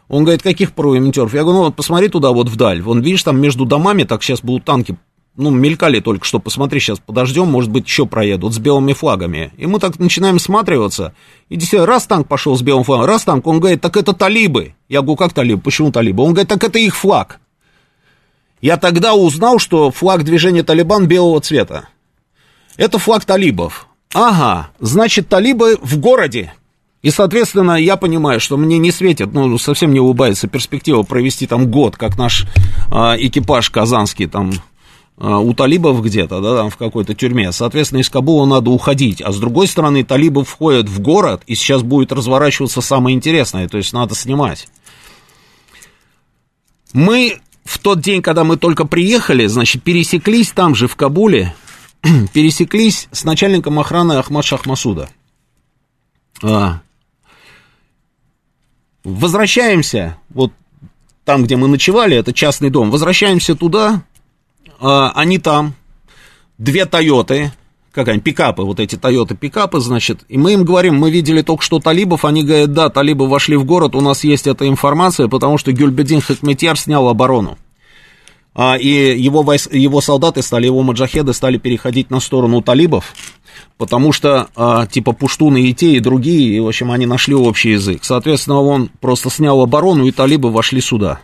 Он говорит, каких парламентеров? Я говорю, ну, вот посмотри туда вот вдаль, вон, видишь, там между домами так сейчас будут танки ну, мелькали только что, посмотри, сейчас подождем, может быть, еще проедут с белыми флагами. И мы так начинаем сматриваться, и действительно, раз танк пошел с белым флагом, раз танк, он говорит, так это талибы. Я говорю, как талибы, почему талибы? Он говорит, так это их флаг. Я тогда узнал, что флаг движения Талибан белого цвета. Это флаг талибов. Ага, значит, талибы в городе. И, соответственно, я понимаю, что мне не светит, ну, совсем не улыбается перспектива провести там год, как наш э, экипаж казанский там у талибов где-то, да, там в какой-то тюрьме. Соответственно, из Кабула надо уходить. А с другой стороны, талибы входят в город, и сейчас будет разворачиваться самое интересное, то есть надо снимать. Мы в тот день, когда мы только приехали, значит, пересеклись там же, в Кабуле, пересеклись с начальником охраны Ахмад Шахмасуда. А. Возвращаемся, вот там, где мы ночевали, это частный дом, возвращаемся туда, а, они там, две Тойоты, как они, пикапы, вот эти Тойоты пикапы, значит, и мы им говорим, мы видели только что талибов, они говорят, да, талибы вошли в город, у нас есть эта информация, потому что Гюльбедин Хакметьяр снял оборону. А, и его, войс, его солдаты стали, его маджахеды стали переходить на сторону талибов, потому что, а, типа, пуштуны и те, и другие, и, в общем, они нашли общий язык. Соответственно, он просто снял оборону, и талибы вошли сюда.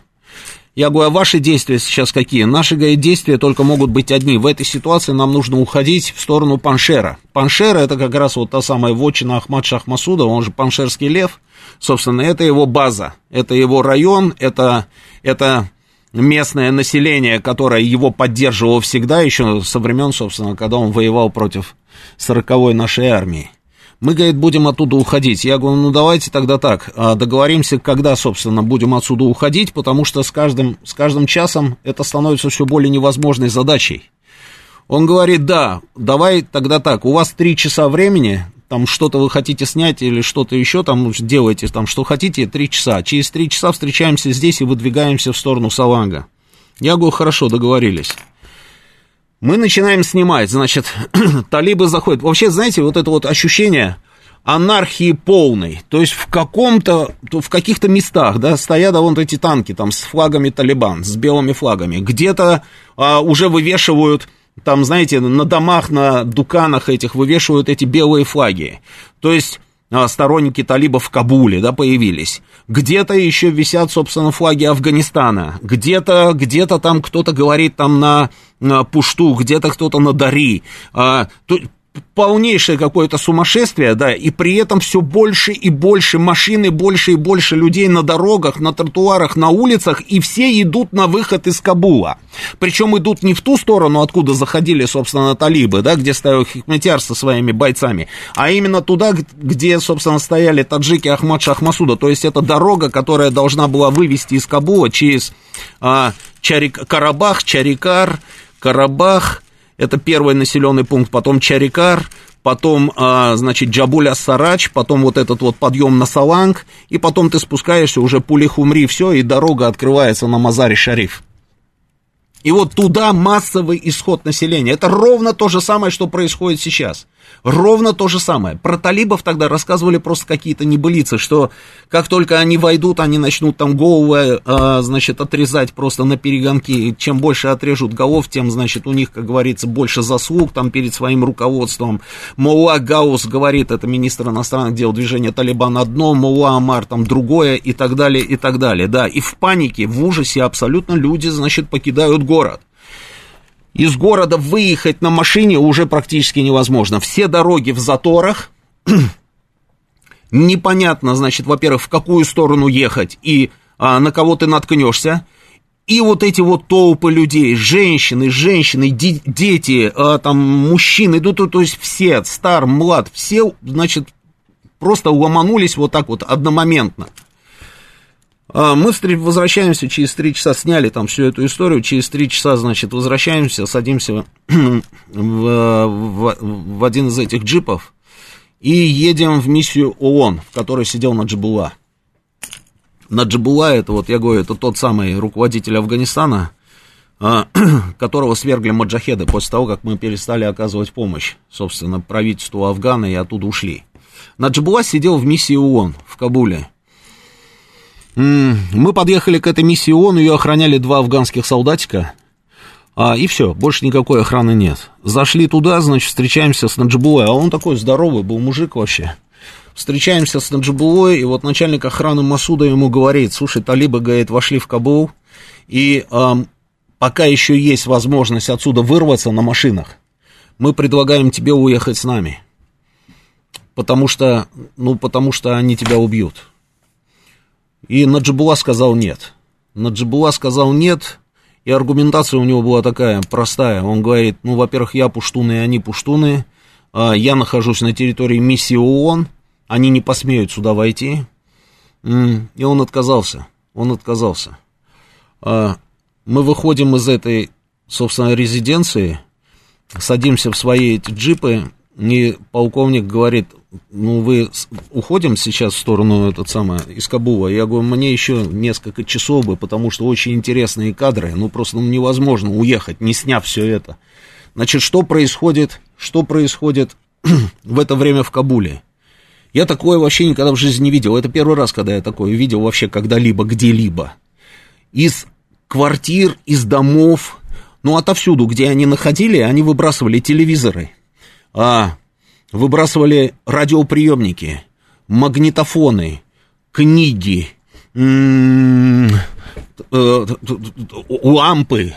Я говорю, а ваши действия сейчас какие? Наши, говорит, действия только могут быть одни. В этой ситуации нам нужно уходить в сторону Паншера. Паншера это как раз вот та самая вотчина Ахмад Шахмасуда, он же Паншерский лев. Собственно, это его база, это его район, это, это местное население, которое его поддерживало всегда, еще со времен, собственно, когда он воевал против 40-й нашей армии мы, говорит, будем оттуда уходить. Я говорю, ну давайте тогда так, а, договоримся, когда, собственно, будем отсюда уходить, потому что с каждым, с каждым часом это становится все более невозможной задачей. Он говорит, да, давай тогда так, у вас три часа времени, там что-то вы хотите снять или что-то еще там делаете, там что хотите, три часа. Через три часа встречаемся здесь и выдвигаемся в сторону Саланга. Я говорю, хорошо, договорились. Мы начинаем снимать, значит, талибы заходят. Вообще, знаете, вот это вот ощущение анархии полной. То есть в каком-то, в каких-то местах, да, стоят да, вот эти танки там с флагами Талибан, с белыми флагами. Где-то а, уже вывешивают, там, знаете, на домах, на дуканах этих вывешивают эти белые флаги. То есть а, сторонники талибов в Кабуле, да, появились. Где-то еще висят, собственно, флаги Афганистана. Где-то, где-то там кто-то говорит там на, на Пушту, где-то кто-то на Дари. А, то, полнейшее какое-то сумасшествие, да, и при этом все больше и больше машин, и больше и больше людей на дорогах, на тротуарах, на улицах, и все идут на выход из Кабула. Причем идут не в ту сторону, откуда заходили, собственно, талибы, да, где стоял Хикметяр со своими бойцами, а именно туда, где, собственно, стояли таджики Ахмад Шахмасуда. То есть это дорога, которая должна была вывести из Кабула через а, Чарик, Карабах, Чарикар, Карабах, это первый населенный пункт, потом Чарикар, потом, а, значит, Джабуля Сарач, потом вот этот вот подъем на Саланг, и потом ты спускаешься уже Пулихумри, все, и дорога открывается на Мазаре-Шариф. И вот туда массовый исход населения. Это ровно то же самое, что происходит сейчас. Ровно то же самое. Про талибов тогда рассказывали просто какие-то небылицы, что как только они войдут, они начнут там головы, э, значит, отрезать просто на перегонки. Чем больше отрежут голов, тем, значит, у них, как говорится, больше заслуг там перед своим руководством. Маула Гаус говорит, это министр иностранных дел движения Талибан одно, Маула Амар там другое и так далее, и так далее. Да, и в панике, в ужасе абсолютно люди, значит, покидают город. Из города выехать на машине уже практически невозможно. Все дороги в заторах. Непонятно, значит, во-первых, в какую сторону ехать и а, на кого ты наткнешься. И вот эти вот толпы людей, женщины, женщины, де- дети, а, там, мужчины, ну, то, то есть все, стар, млад, все, значит, просто ломанулись вот так вот одномоментно. А, мы возвращаемся через три часа, сняли там всю эту историю, через три часа, значит, возвращаемся, садимся в, в, в один из этих джипов и едем в миссию ООН, в которой сидел Наджибула. Наджибула, это вот, я говорю, это тот самый руководитель Афганистана, а, которого свергли маджахеды после того, как мы перестали оказывать помощь, собственно, правительству Афгана и оттуда ушли. Наджибула сидел в миссии ООН в Кабуле. Мы подъехали к этой миссии ООН, ее охраняли два афганских солдатика, а, и все, больше никакой охраны нет. Зашли туда, значит, встречаемся с Наджибулой, а он такой здоровый был мужик вообще. Встречаемся с Наджибулой, и вот начальник охраны Масуда ему говорит, слушай, талибы, говорит, вошли в Кабул, и а, пока еще есть возможность отсюда вырваться на машинах, мы предлагаем тебе уехать с нами. Потому что, ну, потому что они тебя убьют. И Наджибула сказал нет. Наджибула сказал нет, и аргументация у него была такая простая. Он говорит, ну, во-первых, я пуштуны, и они пуштуны. А, я нахожусь на территории миссии ООН, они не посмеют сюда войти. И он отказался. Он отказался. А, мы выходим из этой, собственно, резиденции, садимся в свои эти джипы, и полковник говорит, ну, вы уходим сейчас в сторону этот самый, Кабула. Я говорю, мне еще несколько часов бы, потому что очень интересные кадры. Ну, просто ну, невозможно уехать, не сняв все это. Значит, что происходит, что происходит в это время в Кабуле? Я такое вообще никогда в жизни не видел. Это первый раз, когда я такое видел вообще когда-либо, где-либо. Из квартир, из домов, ну, отовсюду, где они находили, они выбрасывали телевизоры. А, выбрасывали радиоприемники, магнитофоны, книги, э, лампы,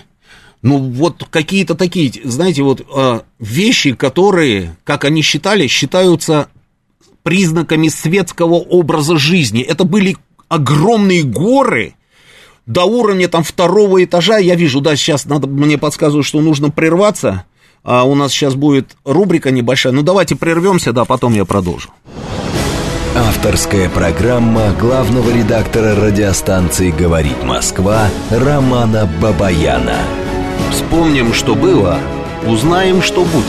ну, вот какие-то такие, знаете, вот а, вещи, которые, как они считали, считаются признаками светского образа жизни. Это были огромные горы до уровня там второго этажа. Я вижу, да, сейчас надо, мне подсказывают, что нужно прерваться. А у нас сейчас будет рубрика небольшая. Ну, давайте прервемся, да, потом я продолжу. Авторская программа главного редактора радиостанции «Говорит Москва» Романа Бабаяна. Вспомним, что было, узнаем, что будет.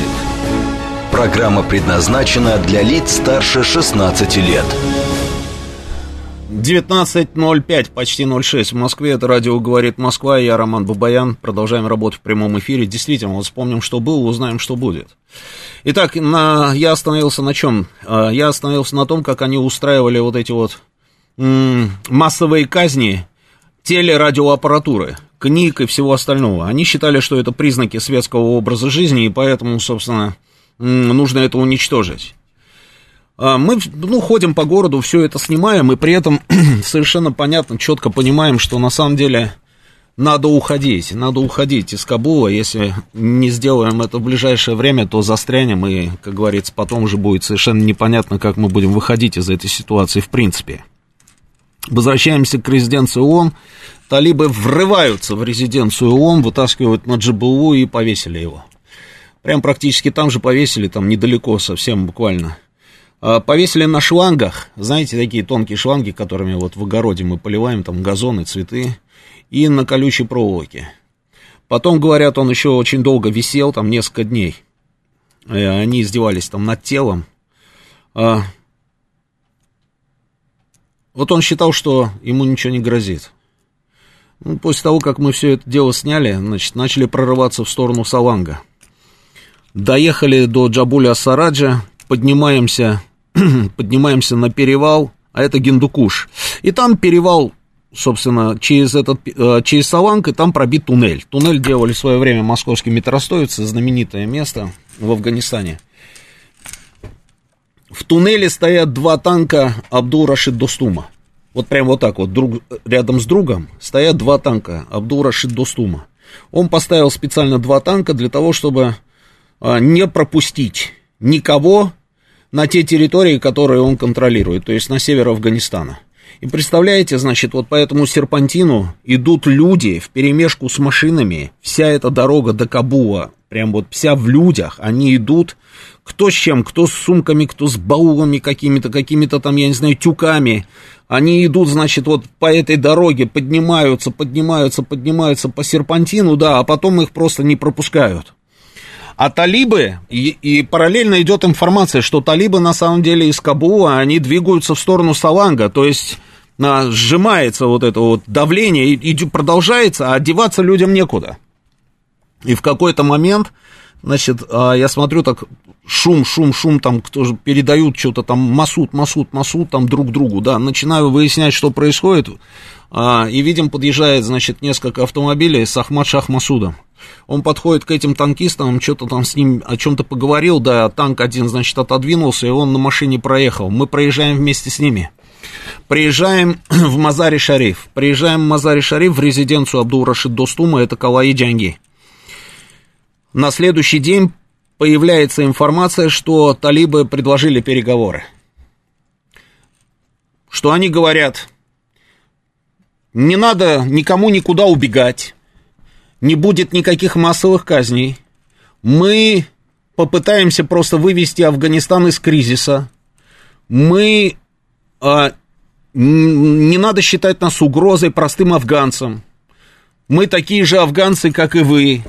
Программа предназначена для лиц старше 16 лет. 19.05, почти 06 в Москве, это радио «Говорит Москва», я Роман Бабаян, продолжаем работу в прямом эфире, действительно, вот вспомним, что было, узнаем, что будет. Итак, на, я остановился на чем? А, я остановился на том, как они устраивали вот эти вот массовые казни телерадиоаппаратуры, книг и всего остального. Они считали, что это признаки светского образа жизни, и поэтому, собственно, нужно это уничтожить. А, мы, ну, ходим по городу, все это снимаем, и при этом совершенно понятно, четко понимаем, что на самом деле надо уходить, надо уходить из Кабула. Если не сделаем это в ближайшее время, то застрянем, и, как говорится, потом уже будет совершенно непонятно, как мы будем выходить из этой ситуации в принципе. Возвращаемся к резиденции ООН. Талибы врываются в резиденцию ООН, вытаскивают на ДжБУ и повесили его. Прям практически там же повесили, там недалеко совсем буквально. А, повесили на шлангах, знаете, такие тонкие шланги, которыми вот в огороде мы поливаем, там газоны, цветы, и на колючей проволоке. Потом, говорят, он еще очень долго висел, там несколько дней. Э, они издевались там над телом. А, вот он считал, что ему ничего не грозит. Ну, после того, как мы все это дело сняли, значит, начали прорываться в сторону Саланга. Доехали до Джабуля Сараджа, поднимаемся, поднимаемся на перевал, а это Гиндукуш. И там перевал, собственно, через, этот, э, через Саланг, и там пробит туннель. Туннель делали в свое время московские метростроицы, знаменитое место в Афганистане. В туннеле стоят два танка Абдул-Рашид Достума. Вот прям вот так вот, друг, рядом с другом стоят два танка Абдул-Рашид Достума. Он поставил специально два танка для того, чтобы а, не пропустить никого на те территории, которые он контролирует, то есть на север Афганистана. И представляете, значит, вот по этому серпантину идут люди в перемешку с машинами, вся эта дорога до Кабула, прям вот вся в людях, они идут, кто с чем, кто с сумками, кто с баулами какими-то, какими-то там, я не знаю, тюками. Они идут, значит, вот по этой дороге, поднимаются, поднимаются, поднимаются по серпантину, да, а потом их просто не пропускают. А талибы, и, и параллельно идет информация, что талибы на самом деле из Кабула, они двигаются в сторону Саланга, то есть на, сжимается вот это вот давление, и, и продолжается, а одеваться людям некуда. И в какой-то момент, значит, а, я смотрю так, шум, шум, шум, там кто же передают что-то там, масут, масут, масут, там друг другу, да, начинаю выяснять, что происходит, а, и видим, подъезжает, значит, несколько автомобилей с Ахмад Шах Масудом. Он подходит к этим танкистам, что-то там с ним о чем-то поговорил, да, танк один, значит, отодвинулся, и он на машине проехал. Мы проезжаем вместе с ними. Приезжаем в Мазари-Шариф. Приезжаем в Мазари-Шариф в резиденцию Абдул-Рашид Достума, это Калаи Джанги. На следующий день появляется информация, что талибы предложили переговоры. Что они говорят, не надо никому никуда убегать, не будет никаких массовых казней. Мы попытаемся просто вывести Афганистан из кризиса. Мы... А, не надо считать нас угрозой простым афганцам. Мы такие же афганцы, как и вы.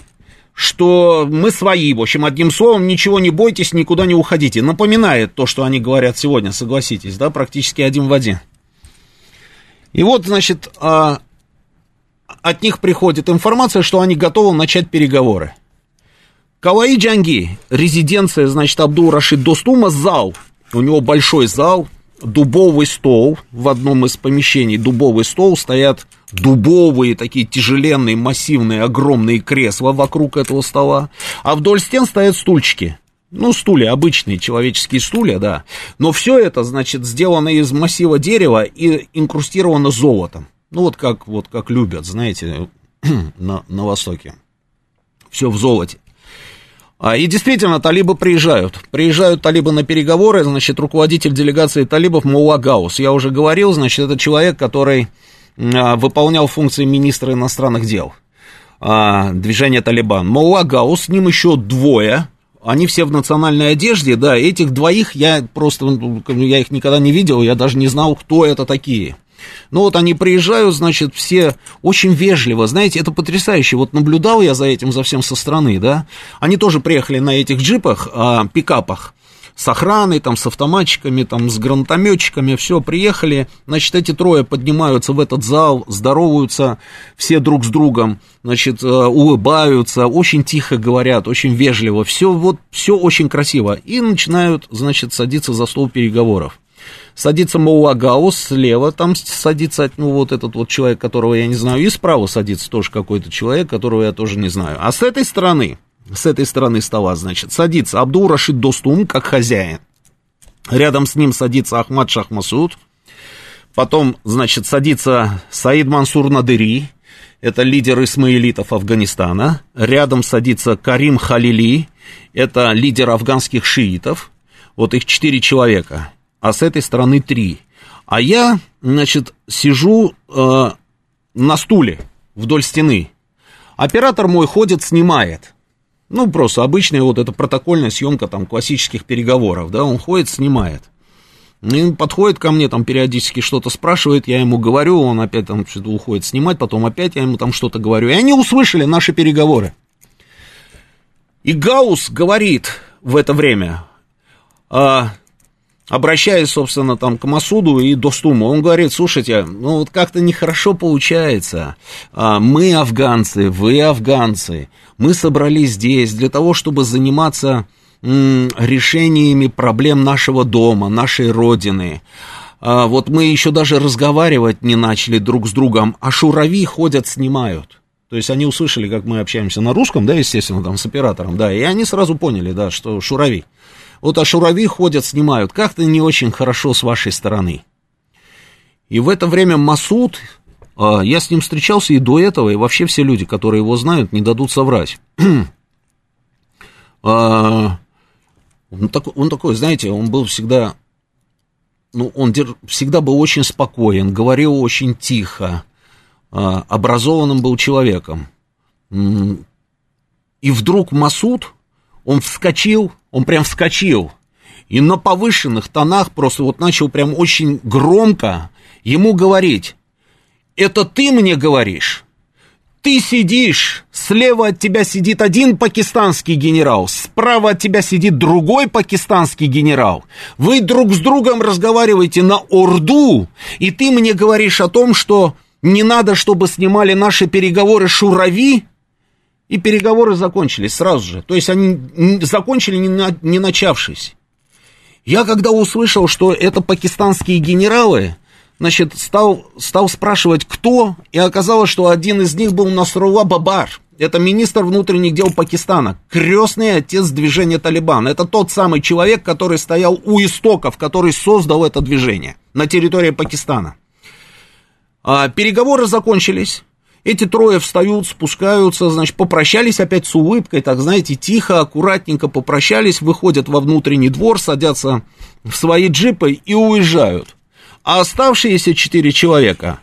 Что мы свои, в общем, одним словом, ничего не бойтесь, никуда не уходите. Напоминает то, что они говорят сегодня, согласитесь, да, практически один в один. И вот, значит, а, от них приходит информация, что они готовы начать переговоры. Каваи Джанги, резиденция, значит, Абдул Рашид Достума, зал. У него большой зал, дубовый стол в одном из помещений, дубовый стол, стоят дубовые, такие тяжеленные, массивные, огромные кресла вокруг этого стола, а вдоль стен стоят стульчики. Ну, стулья, обычные человеческие стулья, да. Но все это, значит, сделано из массива дерева и инкрустировано золотом. Ну, вот как, вот как любят, знаете, на, на Востоке. Все в золоте. А, и действительно, талибы приезжают. Приезжают талибы на переговоры, значит, руководитель делегации талибов Мула Гаус. Я уже говорил, значит, это человек, который а, выполнял функции министра иностранных дел а, движения Талибан. Мула Гаус, с ним еще двое, они все в национальной одежде, да, этих двоих я просто, я их никогда не видел, я даже не знал, кто это такие. Ну вот они приезжают, значит, все очень вежливо, знаете, это потрясающе. Вот наблюдал я за этим, за всем со стороны, да. Они тоже приехали на этих джипах, а, пикапах, с охраной, там, с автоматчиками, там, с гранатометчиками, все, приехали, значит, эти трое поднимаются в этот зал, здороваются все друг с другом, значит, э, улыбаются, очень тихо говорят, очень вежливо, все вот, все очень красиво, и начинают, значит, садиться за стол переговоров садится Мауагаус, слева там садится, ну, вот этот вот человек, которого я не знаю, и справа садится тоже какой-то человек, которого я тоже не знаю. А с этой стороны, с этой стороны стола, значит, садится Абдул Рашид Достум, как хозяин. Рядом с ним садится Ахмад Шахмасуд. Потом, значит, садится Саид Мансур Надыри, это лидер исмаилитов Афганистана. Рядом садится Карим Халили, это лидер афганских шиитов. Вот их четыре человека, а с этой стороны три. А я, значит, сижу э, на стуле вдоль стены. Оператор мой ходит, снимает. Ну, просто обычная вот эта протокольная съемка там классических переговоров, да, он ходит, снимает. И подходит ко мне, там периодически что-то спрашивает, я ему говорю, он опять там что-то уходит снимать, потом опять я ему там что-то говорю. И они услышали наши переговоры. И Гаус говорит в это время, а, обращаясь, собственно, там к Масуду и Достуму, он говорит, слушайте, ну вот как-то нехорошо получается, а, мы афганцы, вы афганцы, мы собрались здесь для того, чтобы заниматься решениями проблем нашего дома, нашей родины, а, вот мы еще даже разговаривать не начали друг с другом, а шурави ходят, снимают. То есть они услышали, как мы общаемся на русском, да, естественно, там с оператором, да, и они сразу поняли, да, что шурави. Вот а шурави ходят, снимают. Как-то не очень хорошо с вашей стороны. И в это время Масуд, а, я с ним встречался и до этого, и вообще все люди, которые его знают, не дадут соврать. а, он, такой, он такой, знаете, он был всегда, ну, он дер, всегда был очень спокоен, говорил очень тихо, а, образованным был человеком. И вдруг Масуд, он вскочил, он прям вскочил, и на повышенных тонах просто вот начал прям очень громко ему говорить, это ты мне говоришь? Ты сидишь, слева от тебя сидит один пакистанский генерал, справа от тебя сидит другой пакистанский генерал. Вы друг с другом разговариваете на урду, и ты мне говоришь о том, что не надо, чтобы снимали наши переговоры шурави, и переговоры закончились сразу же. То есть они закончили, не, на, не начавшись. Я когда услышал, что это пакистанские генералы, значит, стал, стал спрашивать, кто, и оказалось, что один из них был Насрула Бабар. Это министр внутренних дел Пакистана, крестный отец движения Талибан. Это тот самый человек, который стоял у истоков, который создал это движение на территории Пакистана. А, переговоры закончились. Эти трое встают, спускаются, значит, попрощались опять с улыбкой, так, знаете, тихо, аккуратненько попрощались, выходят во внутренний двор, садятся в свои джипы и уезжают. А оставшиеся четыре человека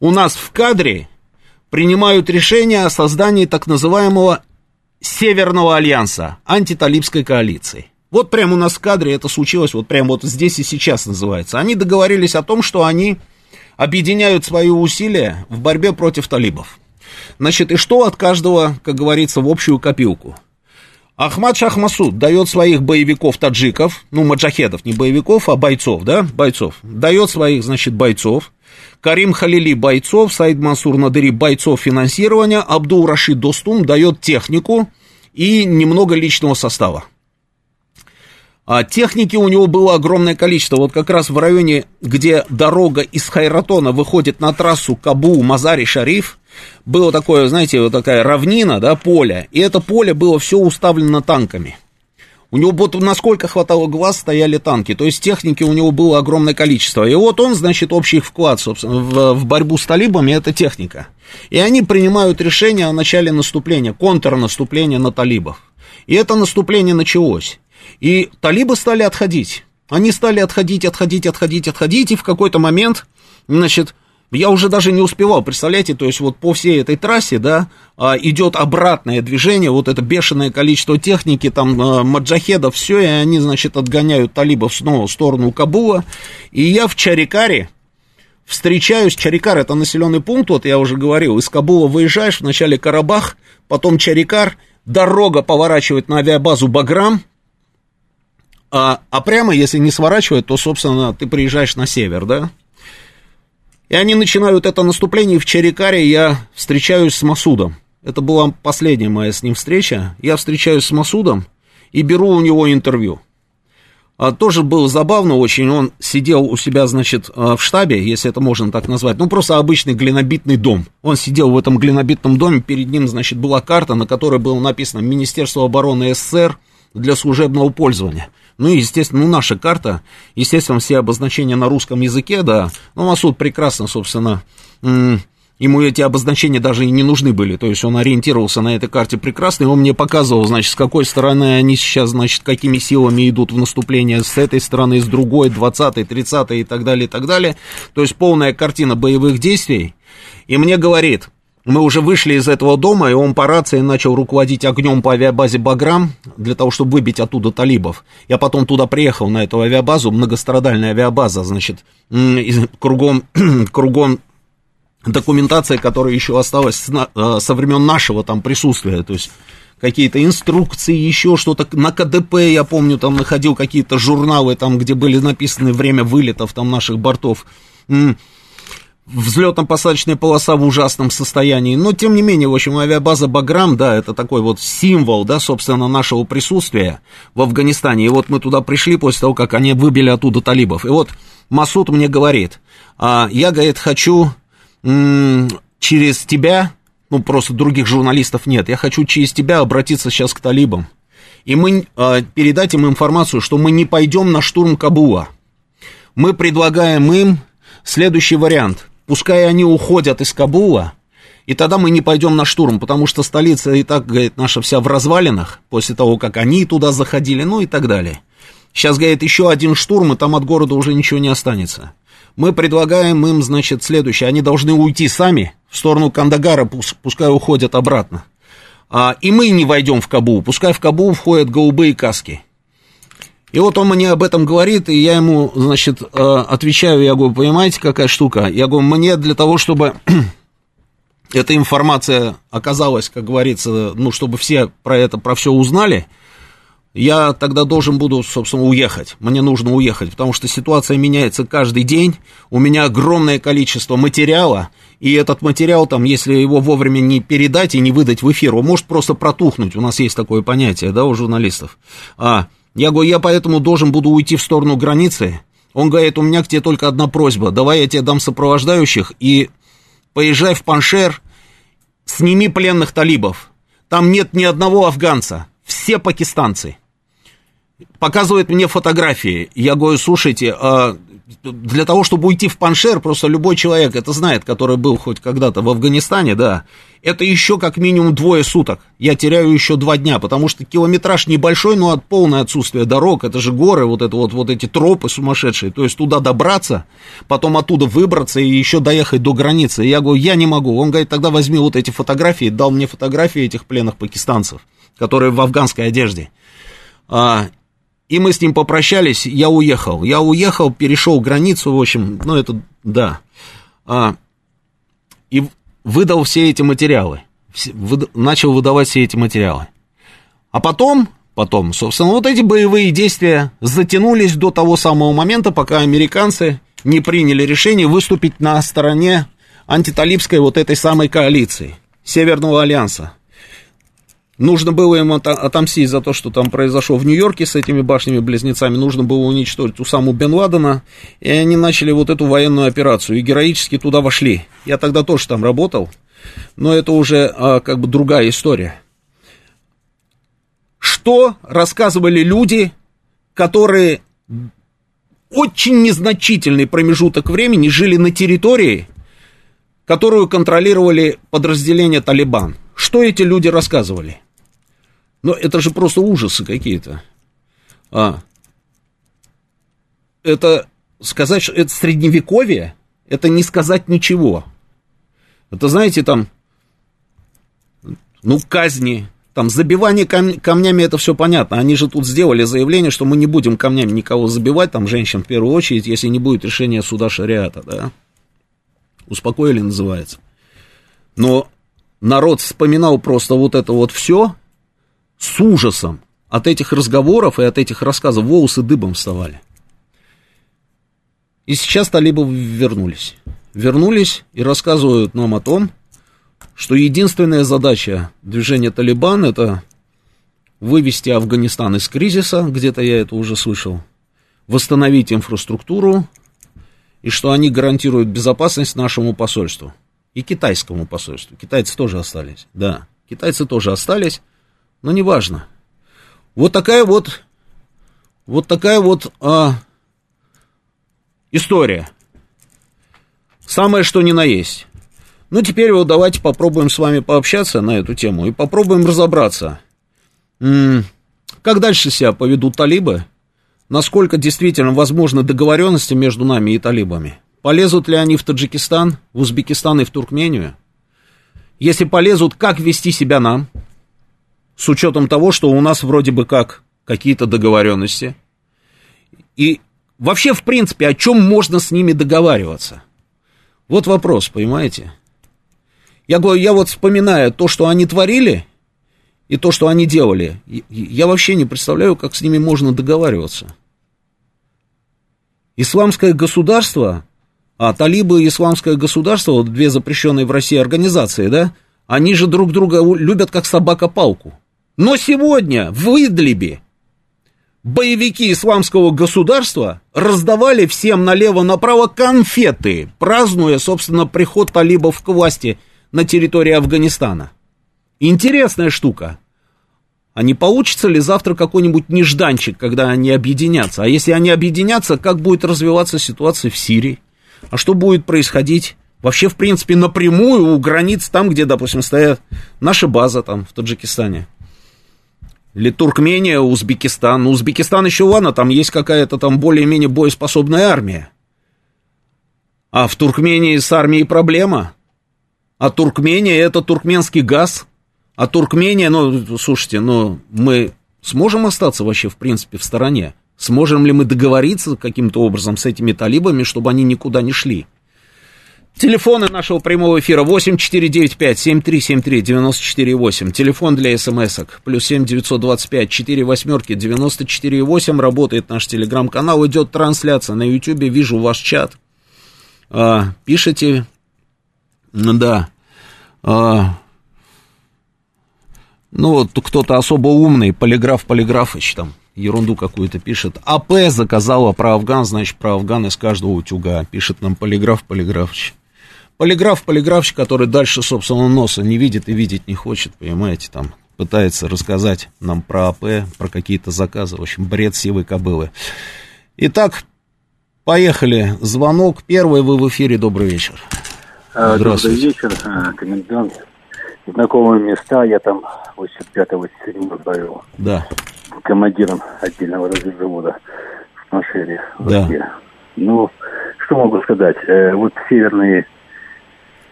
у нас в кадре принимают решение о создании так называемого Северного альянса, антиталибской коалиции. Вот прямо у нас в кадре это случилось, вот прямо вот здесь и сейчас называется. Они договорились о том, что они объединяют свои усилия в борьбе против талибов. Значит, и что от каждого, как говорится, в общую копилку? Ахмад Шахмасуд дает своих боевиков-таджиков, ну, маджахедов, не боевиков, а бойцов, да, бойцов, дает своих, значит, бойцов, Карим Халили бойцов, Саид Мансур Надыри бойцов финансирования, Абдул Рашид Достум дает технику и немного личного состава. А техники у него было огромное количество. Вот как раз в районе, где дорога из Хайратона выходит на трассу Кабу-Мазари-Шариф, было такое, знаете, вот такая равнина, да, поле. И это поле было все уставлено танками. У него вот насколько хватало глаз стояли танки, то есть техники у него было огромное количество. И вот он, значит, общий вклад, собственно, в, в борьбу с талибами, это техника. И они принимают решение о начале наступления, контрнаступления на талибов. И это наступление началось. И талибы стали отходить. Они стали отходить, отходить, отходить, отходить, и в какой-то момент, значит, я уже даже не успевал, представляете, то есть вот по всей этой трассе, да, а, идет обратное движение, вот это бешеное количество техники, там, а, маджахедов, все, и они, значит, отгоняют талибов снова в сторону Кабула, и я в Чарикаре встречаюсь, Чарикар это населенный пункт, вот я уже говорил, из Кабула выезжаешь, вначале Карабах, потом Чарикар, дорога поворачивает на авиабазу Баграм, а, а прямо, если не сворачивать, то, собственно, ты приезжаешь на север, да? И они начинают это наступление, в Черикаре я встречаюсь с Масудом. Это была последняя моя с ним встреча. Я встречаюсь с Масудом и беру у него интервью. А, тоже было забавно очень, он сидел у себя, значит, а, в штабе, если это можно так назвать, ну, просто обычный глинобитный дом. Он сидел в этом глинобитном доме, перед ним, значит, была карта, на которой было написано «Министерство обороны СССР для служебного пользования». Ну, естественно, ну, наша карта, естественно, все обозначения на русском языке, да. Ну, Масуд прекрасно, собственно, ему эти обозначения даже и не нужны были, то есть он ориентировался на этой карте прекрасно, и он мне показывал, значит, с какой стороны они сейчас, значит, какими силами идут в наступление, с этой стороны, с другой, 20-й, 30-й и так далее, и так далее, то есть полная картина боевых действий, и мне говорит, мы уже вышли из этого дома, и он по рации начал руководить огнем по авиабазе «Баграм» для того, чтобы выбить оттуда талибов. Я потом туда приехал, на эту авиабазу, многострадальная авиабаза, значит, кругом, кругом документация, которая еще осталась э, со времен нашего там присутствия, то есть какие-то инструкции, еще что-то. На КДП, я помню, там находил какие-то журналы, там, где были написаны время вылетов там наших бортов. Взлетно-посадочная полоса в ужасном состоянии. Но, тем не менее, в общем, авиабаза Баграм, да, это такой вот символ, да, собственно, нашего присутствия в Афганистане. И вот мы туда пришли после того, как они выбили оттуда талибов. И вот Масуд мне говорит, а, я, говорит, хочу через тебя, ну просто других журналистов нет, я хочу через тебя обратиться сейчас к талибам. И мы э, передать им информацию, что мы не пойдем на штурм Кабула. Мы предлагаем им следующий вариант. Пускай они уходят из Кабула, и тогда мы не пойдем на штурм, потому что столица и так, говорит, наша вся в развалинах, после того, как они туда заходили, ну и так далее. Сейчас, говорит, еще один штурм, и там от города уже ничего не останется. Мы предлагаем им, значит, следующее. Они должны уйти сами в сторону Кандагара, пускай уходят обратно. А, и мы не войдем в Кабул, пускай в Кабул входят голубые каски. И вот он мне об этом говорит, и я ему, значит, э, отвечаю, я говорю, понимаете, какая штука? Я говорю, мне для того, чтобы эта информация оказалась, как говорится, ну, чтобы все про это, про все узнали, я тогда должен буду, собственно, уехать. Мне нужно уехать, потому что ситуация меняется каждый день. У меня огромное количество материала, и этот материал, там, если его вовремя не передать и не выдать в эфир, он может просто протухнуть. У нас есть такое понятие, да, у журналистов. А, я говорю, я поэтому должен буду уйти в сторону границы. Он говорит, у меня к тебе только одна просьба. Давай я тебе дам сопровождающих и поезжай в Паншер, сними пленных талибов. Там нет ни одного афганца, все пакистанцы показывает мне фотографии. Я говорю, слушайте, а для того, чтобы уйти в Паншер, просто любой человек это знает, который был хоть когда-то в Афганистане, да, это еще как минимум двое суток. Я теряю еще два дня, потому что километраж небольшой, но от полное отсутствие дорог, это же горы, вот, это вот, вот эти тропы сумасшедшие, то есть туда добраться, потом оттуда выбраться и еще доехать до границы. Я говорю, я не могу. Он говорит, тогда возьми вот эти фотографии, дал мне фотографии этих пленных пакистанцев, которые в афганской одежде. А, и мы с ним попрощались, я уехал. Я уехал, перешел границу, в общем, ну это, да. А, и выдал все эти материалы. Вы, начал выдавать все эти материалы. А потом, потом, собственно, вот эти боевые действия затянулись до того самого момента, пока американцы не приняли решение выступить на стороне антиталибской вот этой самой коалиции, Северного альянса. Нужно было им отомстить за то, что там произошло в Нью-Йорке с этими башнями-близнецами. Нужно было уничтожить Усаму Бен Ладена. И они начали вот эту военную операцию. И героически туда вошли. Я тогда тоже там работал. Но это уже а, как бы другая история. Что рассказывали люди, которые очень незначительный промежуток времени жили на территории, которую контролировали подразделения Талибан. Что эти люди рассказывали? Но это же просто ужасы какие-то. А. Это сказать, что это средневековье, это не сказать ничего. Это, знаете, там, ну, казни, там, забивание кам- камнями, это все понятно. Они же тут сделали заявление, что мы не будем камнями никого забивать, там, женщин в первую очередь, если не будет решения суда шариата, да. Успокоили, называется. Но народ вспоминал просто вот это вот все, с ужасом от этих разговоров и от этих рассказов волосы дыбом вставали. И сейчас талибы вернулись. Вернулись и рассказывают нам о том, что единственная задача движения Талибан это вывести Афганистан из кризиса, где-то я это уже слышал, восстановить инфраструктуру, и что они гарантируют безопасность нашему посольству и китайскому посольству. Китайцы тоже остались, да, китайцы тоже остались, но неважно. Вот такая вот Вот такая вот а, история. Самое что ни на есть. Ну, теперь вот давайте попробуем с вами пообщаться на эту тему и попробуем разобраться, как дальше себя поведут талибы, насколько действительно возможны договоренности между нами и талибами. Полезут ли они в Таджикистан, в Узбекистан и в Туркмению? Если полезут, как вести себя нам, с учетом того, что у нас вроде бы как какие-то договоренности. И вообще, в принципе, о чем можно с ними договариваться? Вот вопрос, понимаете? Я говорю, я вот вспоминаю то, что они творили, и то, что они делали, я вообще не представляю, как с ними можно договариваться. Исламское государство, а талибы и исламское государство, вот две запрещенные в России организации, да, они же друг друга любят как собака палку. Но сегодня в Идлибе боевики исламского государства раздавали всем налево-направо конфеты, празднуя, собственно, приход талибов к власти на территории Афганистана. Интересная штука. А не получится ли завтра какой-нибудь нежданчик, когда они объединятся? А если они объединятся, как будет развиваться ситуация в Сирии? А что будет происходить вообще, в принципе, напрямую у границ там, где, допустим, стоят наша база там в Таджикистане? Или Туркмения, Узбекистан. Ну, Узбекистан еще ладно, там есть какая-то там более-менее боеспособная армия. А в Туркмении с армией проблема. А Туркмения это туркменский газ. А Туркмения, ну, слушайте, ну, мы сможем остаться вообще, в принципе, в стороне? Сможем ли мы договориться каким-то образом с этими талибами, чтобы они никуда не шли? Телефоны нашего прямого эфира 8495-7373-94-8. Телефон для смс-ок. Плюс 7 925 4 восьмерки 94 8. Работает наш телеграм-канал. Идет трансляция на ютюбе. Вижу ваш чат. А, пишите. Да. А, ну, вот кто-то особо умный, полиграф Полиграфыч там ерунду какую-то пишет. АП заказала про Афган, значит, про Афган из каждого утюга. Пишет нам полиграф Полиграфыч. Полиграф Полиграфыч, который дальше собственного носа не видит и видеть не хочет, понимаете, там пытается рассказать нам про АП, про какие-то заказы. В общем, бред сивой кобылы. Итак, поехали. Звонок первый, вы в эфире. Добрый вечер. А, добрый вечер, а, комендант знакомые места, я там 85-87 был. Да. Командиром отдельного разведзавода в Машере. Да. Ну, что могу сказать? Э, вот северные,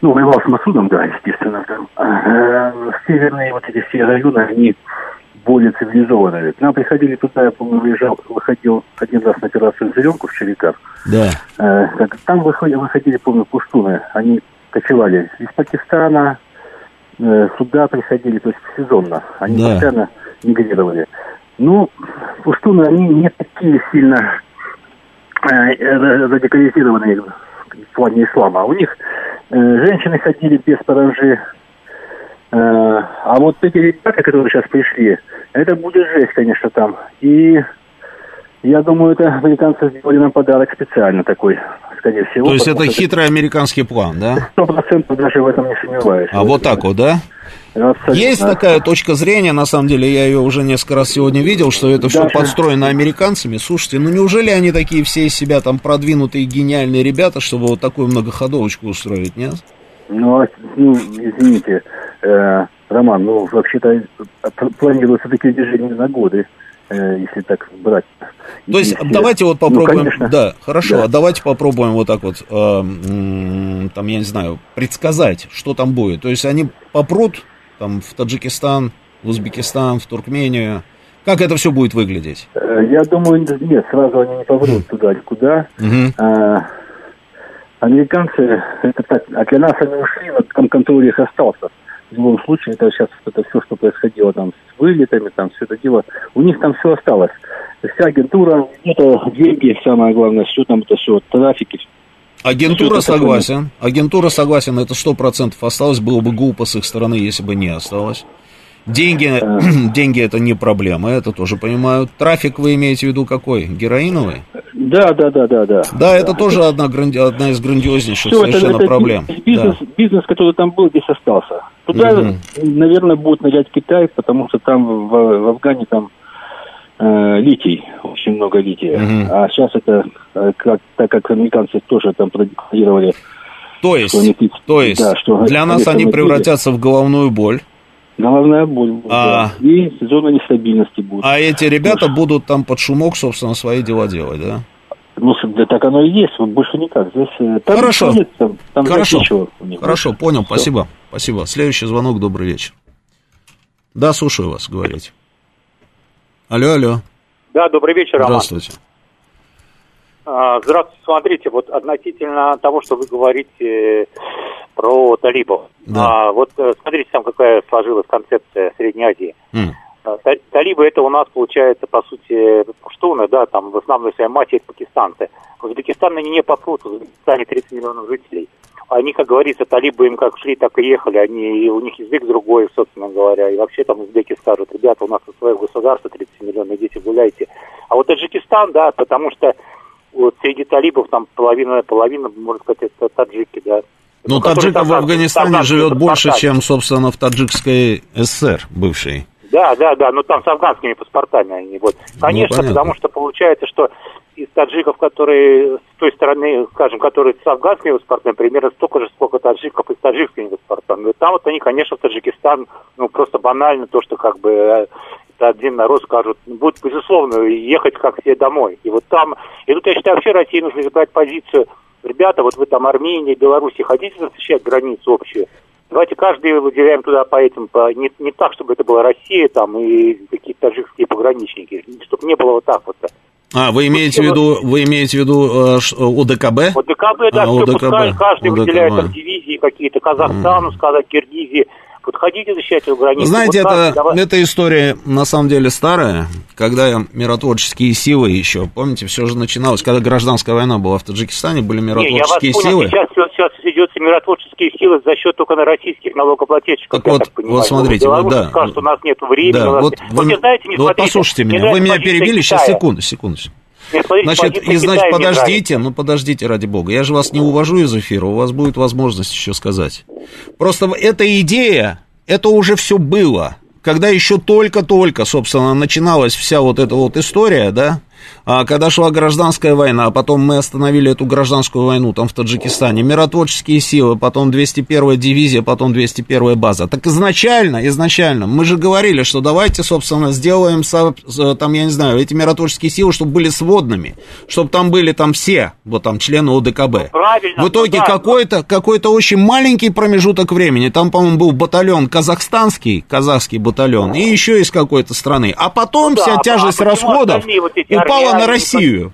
ну, воевал с Масудом, да, естественно, там. Э, северные вот эти все районы, они более цивилизованные. К нам приходили туда, я помню, выезжал, выходил один раз на операцию «Зеленку» в Череках. Да. Э, там выходили, выходили, помню, пуштуны. Они кочевали из Пакистана, э, сюда приходили, то есть сезонно. Они да. постоянно мигрировали. Ну, пуштуны, они не такие сильно э, радикализированные в плане ислама. А у них э, женщины ходили без паранжи. Э, а вот эти ребята, которые сейчас пришли, это будет жесть, конечно, там. И я думаю, это американцы сделали нам подарок специально такой, скорее всего. То есть это хитрый американский план, да? Сто процентов даже в этом не сомневаюсь. А вот так вот, да? Абсолютно. Есть такая точка зрения, на самом деле, я ее уже несколько раз сегодня видел, что это все Даже... подстроено американцами. Слушайте, ну неужели они такие все из себя там продвинутые, гениальные ребята, чтобы вот такую многоходовочку устроить, нет? Ну, а, ну извините, э, Роман, ну вообще-то э, планируется такие движения на годы. Э, если так брать. То есть если... давайте вот ну, попробуем, ну, конечно. да, хорошо, да. а давайте попробуем вот так вот, э, там, я не знаю, предсказать, что там будет. То есть они попрут там в Таджикистан, в Узбекистан, в Туркмению. Как это все будет выглядеть? Э, я думаю, нет, сразу они не попрут туда, куда. Угу. А, американцы, это так, а для нас они ушли, но там контроль их остался в любом случае, это сейчас это все, что происходило там с вылетами, там все это дело, у них там все осталось. Вся агентура, это деньги, самое главное, все там это все, трафики. Агентура согласен, агентура согласен, это сто процентов осталось, было бы глупо с их стороны, если бы не осталось. Деньги, а... деньги это не проблема, это тоже понимаю. Трафик вы имеете в виду какой? Героиновый? Да, да, да, да, да. Да, это да, тоже это... Одна, гранди... одна из грандиознейших Все, совершенно это, это проблем. Бизнес, да. бизнес, который там был, здесь остался. Туда, угу. наверное, будет нырять Китай, потому что там в, в Афгане там э, э, литий, очень много лития. Угу. А сейчас это, э, как, так как американцы тоже там продекларировали... То есть, то есть да, что для нас они превратятся в головную боль. Головная боль. А... Да. И зона нестабильности будет. А эти ребята ну, будут там под шумок, собственно, свои дела делать, да? Ну, да, так оно и есть, больше никак. Здесь, э, там Хорошо. Нет, там, там Хорошо. Хорошо, понял, Все. спасибо. Спасибо. Следующий звонок, добрый вечер. Да, слушаю вас, говорите. Алло, алло. Да, добрый вечер, Роман. Здравствуйте. А, здравствуйте. Смотрите, вот относительно того, что вы говорите про талибов. Да. А, вот э, смотрите, там какая сложилась концепция Средней Азии. Mm. Талибы это у нас получается, по сути, пуштуны, да, там в основной своей массе это пакистанцы. Узбекистан не попрут, в Узбекистане 30 миллионов жителей. Они, как говорится, талибы им как шли, так и ехали. Они, у них язык другой, собственно говоря. И вообще там узбеки скажут, ребята, у нас свое государство, 30 миллионов, идите гуляйте. А вот Таджикистан, да, потому что вот среди талибов там половина, половина, можно сказать, это таджики, да. Ну, таджиков в Афганистане живет больше, чем, собственно, в Таджикской ССР бывшей. Да, да, да, но там с афганскими паспортами они вот. Ну, Конечно, ну, потому что получается, что из таджиков, которые с той стороны, скажем, которые с афганскими паспортами, примерно столько же, сколько таджиков и с таджикскими паспортами. И там вот они, конечно, в Таджикистан, ну, просто банально то, что как бы э, один народ скажут, будет, безусловно, ехать как все домой. И вот там, и тут, я считаю, вообще России нужно избрать позицию, ребята, вот вы там Армении, Беларуси, хотите защищать границу общую? Давайте каждый выделяем туда по этим, по, не, не так, чтобы это была Россия там и какие-то таджикские пограничники, чтобы не было вот так вот. А, вы имеете в виду, вы имеете в виду э, ОДКБ? ОДКБ, да, а, ОДКБ. пускай каждый ОДКБ. выделяет там дивизии какие-то, Казахстану, mm. сказать, Киргизии, подходите эту границу. Знаете, вот это, давай... эта история на самом деле старая, когда миротворческие силы еще, помните, все же начиналось, когда гражданская война была в Таджикистане, были миротворческие Не, я вас силы. Понял, сейчас, сейчас ведется миротворческие силы за счет только на российских налогоплательщиков. Так вот, так понимаю. вот смотрите, вот, да. скажут, у нас нет времени. Да, нас... вот, вы, вот, знаете, не вот послушайте меня, вы меня перебили, сейчас, секунду, секунду. Значит, и значит, подождите, ну подождите, ради бога. Я же вас не увожу из эфира, у вас будет возможность еще сказать. Просто эта идея, это уже все было. Когда еще только-только, собственно, начиналась вся вот эта вот история, да, когда шла гражданская война, а потом мы остановили эту гражданскую войну там в Таджикистане, миротворческие силы, потом 201-я дивизия, потом 201-я база. Так изначально, изначально, мы же говорили, что давайте, собственно, сделаем, там, я не знаю, эти миротворческие силы, чтобы были сводными, чтобы там были там все, вот там члены ОДКБ. Правильно. В итоге ну, да, какой-то, какой-то очень маленький промежуток времени, там, по-моему, был батальон казахстанский, казахский батальон, и еще из какой-то страны. А потом ну, вся да, тяжесть а расходов вот упала на Россию.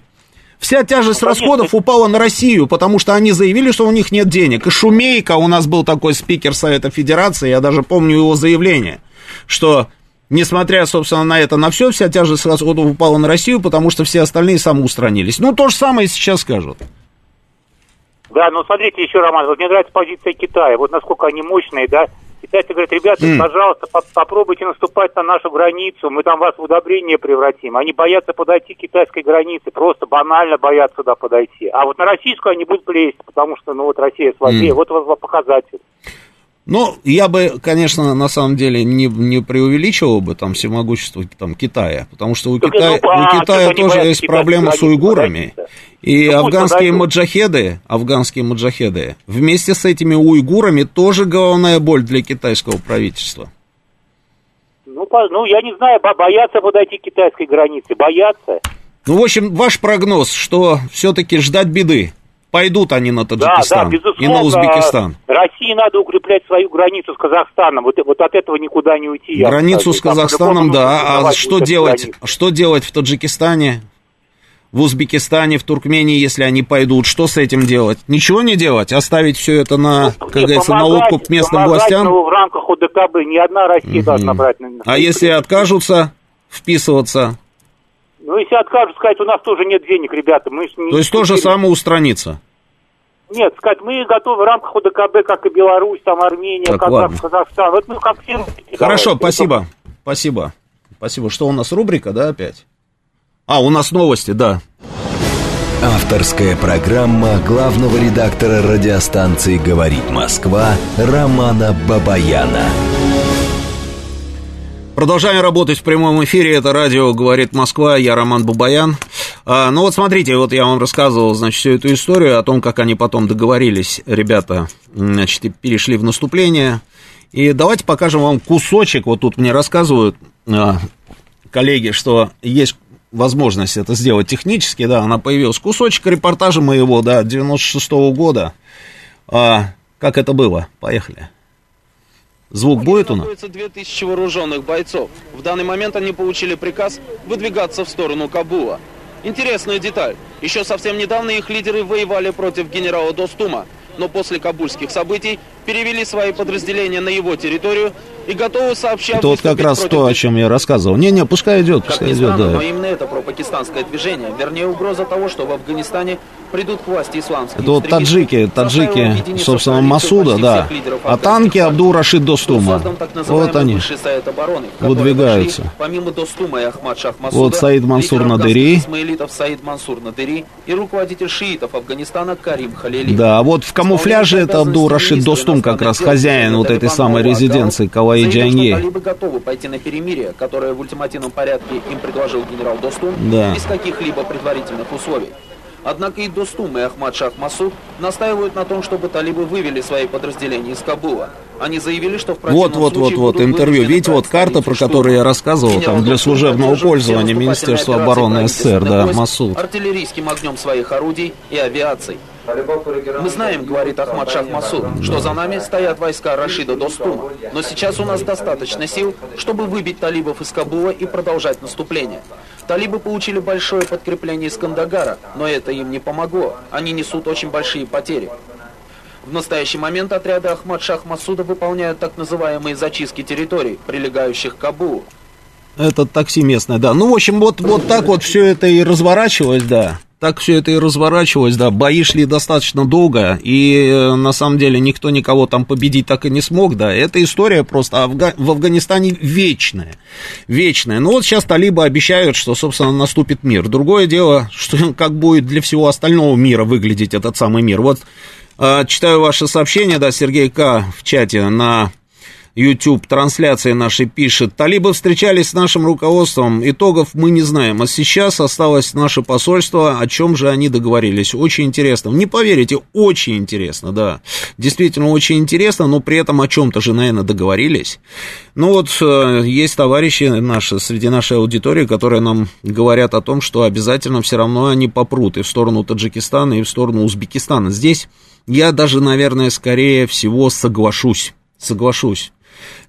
Вся тяжесть ну, расходов упала на Россию, потому что они заявили, что у них нет денег. И Шумейка, у нас был такой спикер Совета Федерации, я даже помню его заявление, что несмотря, собственно, на это, на все, вся тяжесть расходов упала на Россию, потому что все остальные самоустранились. Ну, то же самое сейчас скажут. Да, ну смотрите еще, Роман, вот мне нравится позиция Китая, вот насколько они мощные, да, Китайцы говорят, ребята, mm. пожалуйста, по попробуйте наступать на нашу границу, мы там вас в удобрение превратим. Они боятся подойти к китайской границе, просто банально боятся туда подойти. А вот на российскую они будут лезть, потому что, ну вот Россия слабее, mm. вот вот показатель. Ну, я бы, конечно, на самом деле не, не преувеличивал бы там всемогущество там, Китая, потому что у, Китая, ну, у Китая тоже есть проблемы с уйгурами. И ну, афганские маджахеды, афганские маджахеды, вместе с этими уйгурами тоже головная боль для китайского правительства. Ну, по, ну я не знаю, боятся подойти к китайской границе, боятся. Ну, в общем, ваш прогноз, что все-таки ждать беды. Пойдут они на Таджикистан да, да, и на Узбекистан. России надо укреплять свою границу с Казахстаном. Вот, вот от этого никуда не уйти. Границу с Казахстаном, да. А что делать, что делать в Таджикистане, в Узбекистане, в Туркмении, если они пойдут? Что с этим делать? Ничего не делать? Оставить все это на, ну, как говорится, на откуп местным властям? в рамках ОДКБ ни одна Россия угу. должна брать. А если откажутся вписываться? Ну, если откажут, сказать, у нас тоже нет денег, ребята. Мы То есть тоже самоустраниться? Нет, сказать, мы готовы в рамках ОДКБ, как и Беларусь, там Армения, так, Казах, Казахстан. Вот, ну, как все. Хорошо, спасибо. Спасибо. Спасибо. Что у нас рубрика, да, опять? А, у нас новости, да. Авторская программа главного редактора радиостанции «Говорит Москва» Романа Бабаяна. Продолжаем работать в прямом эфире. Это радио «Говорит Москва». Я Роман Бабаян. А, ну вот смотрите, вот я вам рассказывал, значит, всю эту историю о том, как они потом договорились, ребята, значит, перешли в наступление. И давайте покажем вам кусочек. Вот тут мне рассказывают а, коллеги, что есть возможность это сделать технически, да, она появилась. Кусочек репортажа моего, да, 96 -го года. А, как это было? Поехали. Звук будет у нас? находится 2000 вооруженных бойцов. В данный момент они получили приказ выдвигаться в сторону Кабула. Интересная деталь. Еще совсем недавно их лидеры воевали против генерала Достума, но после кабульских событий перевели свои подразделения на его территорию и готовы сообщать... Это вот как раз то, о чем я рассказывал. Не-не, пускай идет, пускай как идет, странно, да. но именно это пропакистанское движение, вернее угроза того, что в Афганистане придут к власти исламские Это вот таджики, таджики, собственно, Масуда, да. А танки Абдул Рашид Достума. Вот они обороны, выдвигаются. Вошли, помимо Достума и Ахмад Шах Масуда, вот Саид Мансур Надыри. Исмаилитов Саид Мансур Надыри и руководитель шиитов Афганистана Карим Халили. Да, вот в камуфляже это Абдул Рашид Достум, как раз хозяин вот этой самой резиденции Каваи Джанье. Талибы готовы пойти на перемирие, которое в ультимативном порядке им предложил генерал Достум, да. без каких-либо предварительных условий. Однако и Достум, и Ахмад Шах Масуд настаивают на том, чтобы талибы вывели свои подразделения из Кабула. Они заявили, что в Вот, вот, вот, вот, интервью. Видите, вот карта, про которую я рассказывал, там для служебного пользования Министерства обороны СССР, да, Масуд. Артиллерийским огнем своих орудий и авиаций. Мы знаем, говорит Ахмад Шах Масуд, что за нами стоят войска Рашида Достума. Но сейчас у нас достаточно сил, чтобы выбить талибов из Кабула и продолжать наступление. Талибы получили большое подкрепление из Кандагара, но это им не помогло. Они несут очень большие потери. В настоящий момент отряды Ахмад Шах Масуда выполняют так называемые зачистки территорий, прилегающих к Кабулу. Это такси местное, да. Ну, в общем, вот, вот так вот все это и разворачивалось, да. Так все это и разворачивалось, да, бои шли достаточно долго, и э, на самом деле никто никого там победить так и не смог, да, эта история просто Афга... в Афганистане вечная, вечная. Ну вот сейчас талибы обещают, что, собственно, наступит мир. Другое дело, что как будет для всего остального мира выглядеть этот самый мир. Вот э, читаю ваше сообщение, да, Сергей К. в чате на YouTube трансляции нашей пишет, талибы встречались с нашим руководством, итогов мы не знаем, а сейчас осталось наше посольство, о чем же они договорились. Очень интересно. Не поверите, очень интересно, да. Действительно очень интересно, но при этом о чем-то же, наверное, договорились. Ну вот, э, есть товарищи наши среди нашей аудитории, которые нам говорят о том, что обязательно все равно они попрут и в сторону Таджикистана, и в сторону Узбекистана. Здесь я даже, наверное, скорее всего соглашусь. Соглашусь.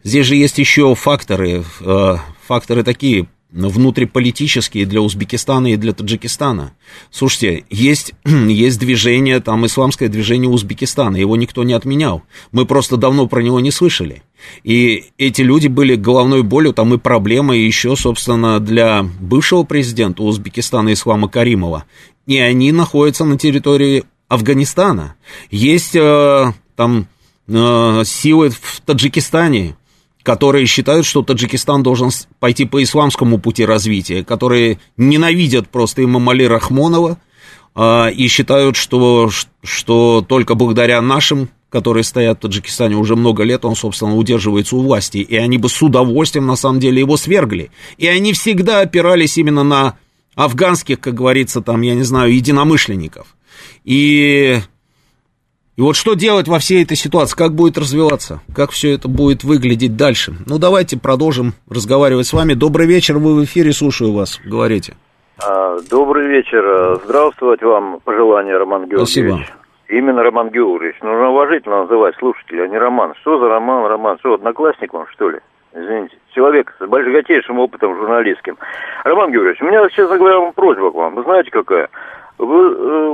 Здесь же есть еще факторы, э, факторы такие, внутриполитические для Узбекистана и для Таджикистана. Слушайте, есть, есть движение, там, исламское движение Узбекистана, его никто не отменял. Мы просто давно про него не слышали. И эти люди были головной болью, там и проблемой еще, собственно, для бывшего президента Узбекистана Ислама Каримова. И они находятся на территории Афганистана. Есть э, там э, силы в Таджикистане, которые считают, что Таджикистан должен пойти по исламскому пути развития, которые ненавидят просто Имамали Рахмонова а, и считают, что, что только благодаря нашим, которые стоят в Таджикистане уже много лет, он, собственно, удерживается у власти, и они бы с удовольствием, на самом деле, его свергли. И они всегда опирались именно на афганских, как говорится, там, я не знаю, единомышленников. И и вот что делать во всей этой ситуации, как будет развиваться, как все это будет выглядеть дальше. Ну, давайте продолжим разговаривать с вами. Добрый вечер, вы в эфире, слушаю вас, говорите. А, добрый вечер, здравствовать вам, пожелание, Роман Георгиевич. Спасибо. Именно Роман Георгиевич, нужно уважительно называть слушателя, а не Роман. Что за Роман, Роман, что, одноклассник вам, что ли? Извините, человек с богатейшим опытом журналистским. Роман Георгиевич, у меня, честно говоря, просьба к вам. Вы знаете, какая? Вы, э,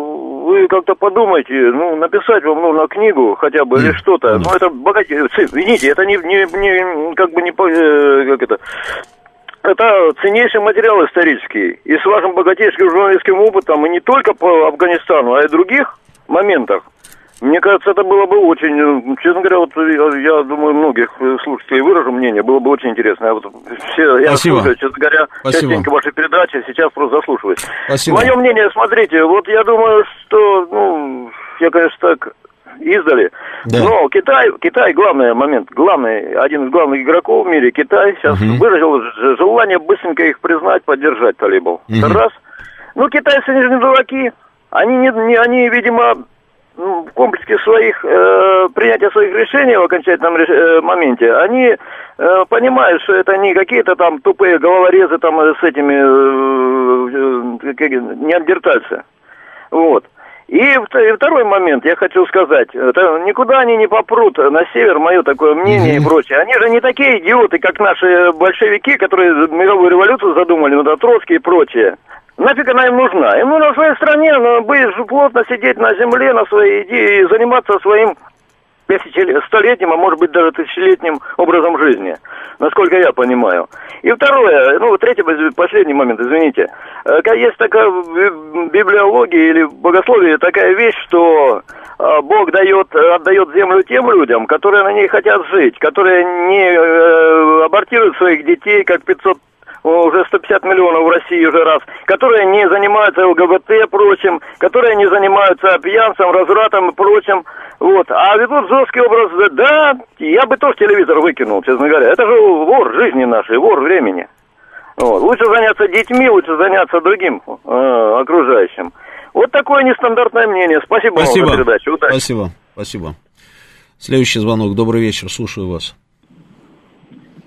вы как-то подумайте, ну, написать вам нужно книгу хотя бы или что-то. Ну, это богатей, извините, это не, не, не как бы не, э, как это, это ценнейший материал исторический. И с вашим богатейшим журналистским опытом, и не только по Афганистану, а и других моментах, мне кажется, это было бы очень, э, честно говоря, вот я, думаю, многих слушателей выражу мнение, было бы очень интересно. Я, вот все, я Спасибо. слушаю, честно говоря, Спасибо. частенько ваши передачи, сейчас просто заслушиваюсь. Спасибо. Мое мнение, смотрите, вот я думаю, что, ну, я, конечно, так издали, Да. Но Китай, Китай главный момент, главный, один из главных игроков в мире, Китай сейчас угу. выразил желание быстренько их признать, поддержать талибов. Угу. Раз. Ну, китайцы они же не дураки. Они, не, не, они видимо, ну, в комплексе своих, э, принятия своих решений в окончательном э, моменте, они э, понимают, что это не какие-то там тупые головорезы там с этими э, э, неандертальцы. Вот. И второй момент, я хочу сказать, это никуда они не попрут на север, мое такое мнение mm-hmm. и прочее. Они же не такие идиоты, как наши большевики, которые мировую революцию задумали, ну да, Троцкий и прочее. Нафиг она им нужна? Нужно в своей стране но быть плотно сидеть на земле, на своей идее и заниматься своим столетним, а может быть даже тысячелетним образом жизни, насколько я понимаю. И второе, ну, третий, последний момент, извините. Э, есть такая в библиологии или богословии такая вещь, что э, Бог дает, отдает землю тем людям, которые на ней хотят жить, которые не э, абортируют своих детей, как 500 уже 150 миллионов в России уже раз, которые не занимаются ЛГБТ прочим, которые не занимаются пьянством, развратом и прочим. Вот. А ведут жесткий образ, да, я бы тоже телевизор выкинул, честно говоря. Это же вор жизни нашей, вор времени. Вот. Лучше заняться детьми, лучше заняться другим э, окружающим. Вот такое нестандартное мнение. Спасибо, Спасибо. вам за передачу. Удачи. Спасибо. Спасибо. Следующий звонок. Добрый вечер. Слушаю вас.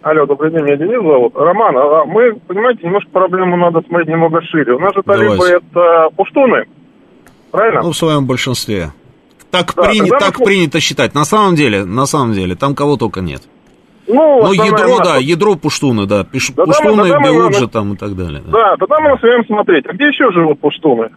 Алло, добрый день, меня Денис зовут. Роман, а мы, понимаете, немножко проблему надо смотреть немного шире. У нас же талибы это пуштуны, правильно? Ну, в своем большинстве. Так, да, прини, так мы... принято считать. На самом деле, на самом деле, там кого только нет. Ну, Но ядро, масса. да, ядро пуштуны, да. Пиш, да пуштуны, да, белуджи там и так далее. Да, да тогда мы начнем смотреть. А где еще живут пуштуны?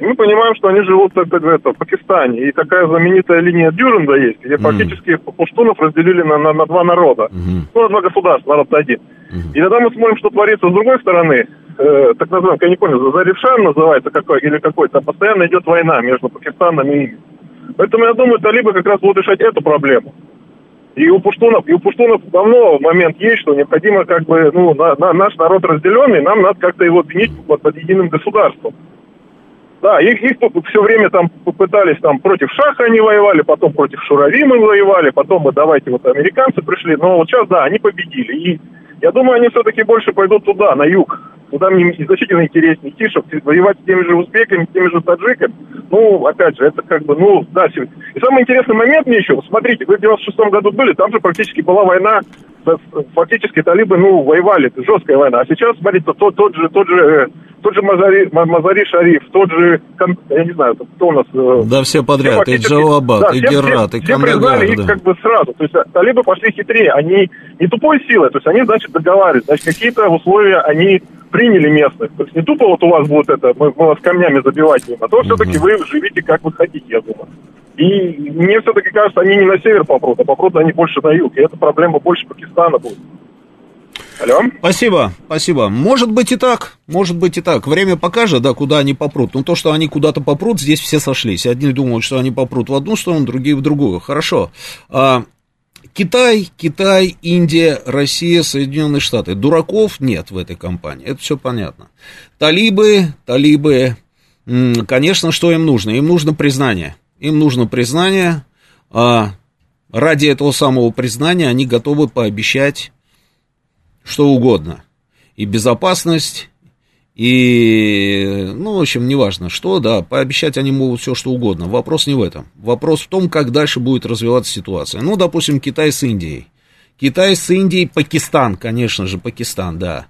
Мы понимаем, что они живут это, это, в Пакистане. И такая знаменитая линия Дюренда есть, где mm. фактически пуштунов разделили на, на, на два народа. Mm-hmm. Ну, на два государства, народ один. Mm-hmm. И тогда мы смотрим, что творится с другой стороны. Э, так называемый, я не понял, Зарифшан называется какой, или какой-то. Постоянно идет война между Пакистаном и ими. Поэтому я думаю, талибы как раз будут решать эту проблему. И у пуштунов, и у пуштунов давно момент есть, что необходимо как бы, ну, на, на, наш народ разделенный, нам надо как-то его объединить под, под единым государством. Да, их, их все время там попытались, там против Шаха они воевали, потом против Шурави мы воевали, потом мы давайте вот американцы пришли, но вот сейчас, да, они победили. И я думаю, они все-таки больше пойдут туда, на юг. Туда мне значительно интереснее чтобы воевать с теми же узбеками, с теми же таджиками. Ну, опять же, это как бы, ну, да. И самый интересный момент мне еще, смотрите, вы в 96 году были, там же практически была война фактически талибы, ну, воевали, жесткая война. А сейчас, смотрите, тот, тот же, тот же, э, тот же Мазари, Мазари Шариф, тот же, я не знаю, кто у нас... Э, да, все подряд, все и Джавабад, да, и Герат, и Все признали да. их как бы сразу. То есть а, талибы пошли хитрее, они не тупой силой, то есть они, значит, договаривались, значит, какие-то условия они приняли местных. То есть не тупо вот у вас будет это, мы, мы вас камнями забивать будем, а то все-таки вы живите как вы хотите, я думаю. И мне все-таки кажется, они не на север попрут, а попрут они больше на юг. И эта проблема больше Пакистана будет. Алло? Спасибо, спасибо. Может быть и так, может быть и так. Время покажет, да, куда они попрут. Но то, что они куда-то попрут, здесь все сошлись. Одни думают, что они попрут в одну сторону, другие в другую. Хорошо. А, Китай, Китай, Индия, Россия, Соединенные Штаты. Дураков нет в этой компании, это все понятно. Талибы, талибы, конечно, что им нужно? Им нужно признание. Им нужно признание, а ради этого самого признания они готовы пообещать что угодно. И безопасность, и, ну, в общем, неважно что, да, пообещать они могут все, что угодно. Вопрос не в этом. Вопрос в том, как дальше будет развиваться ситуация. Ну, допустим, Китай с Индией. Китай с Индией, Пакистан, конечно же, Пакистан, да.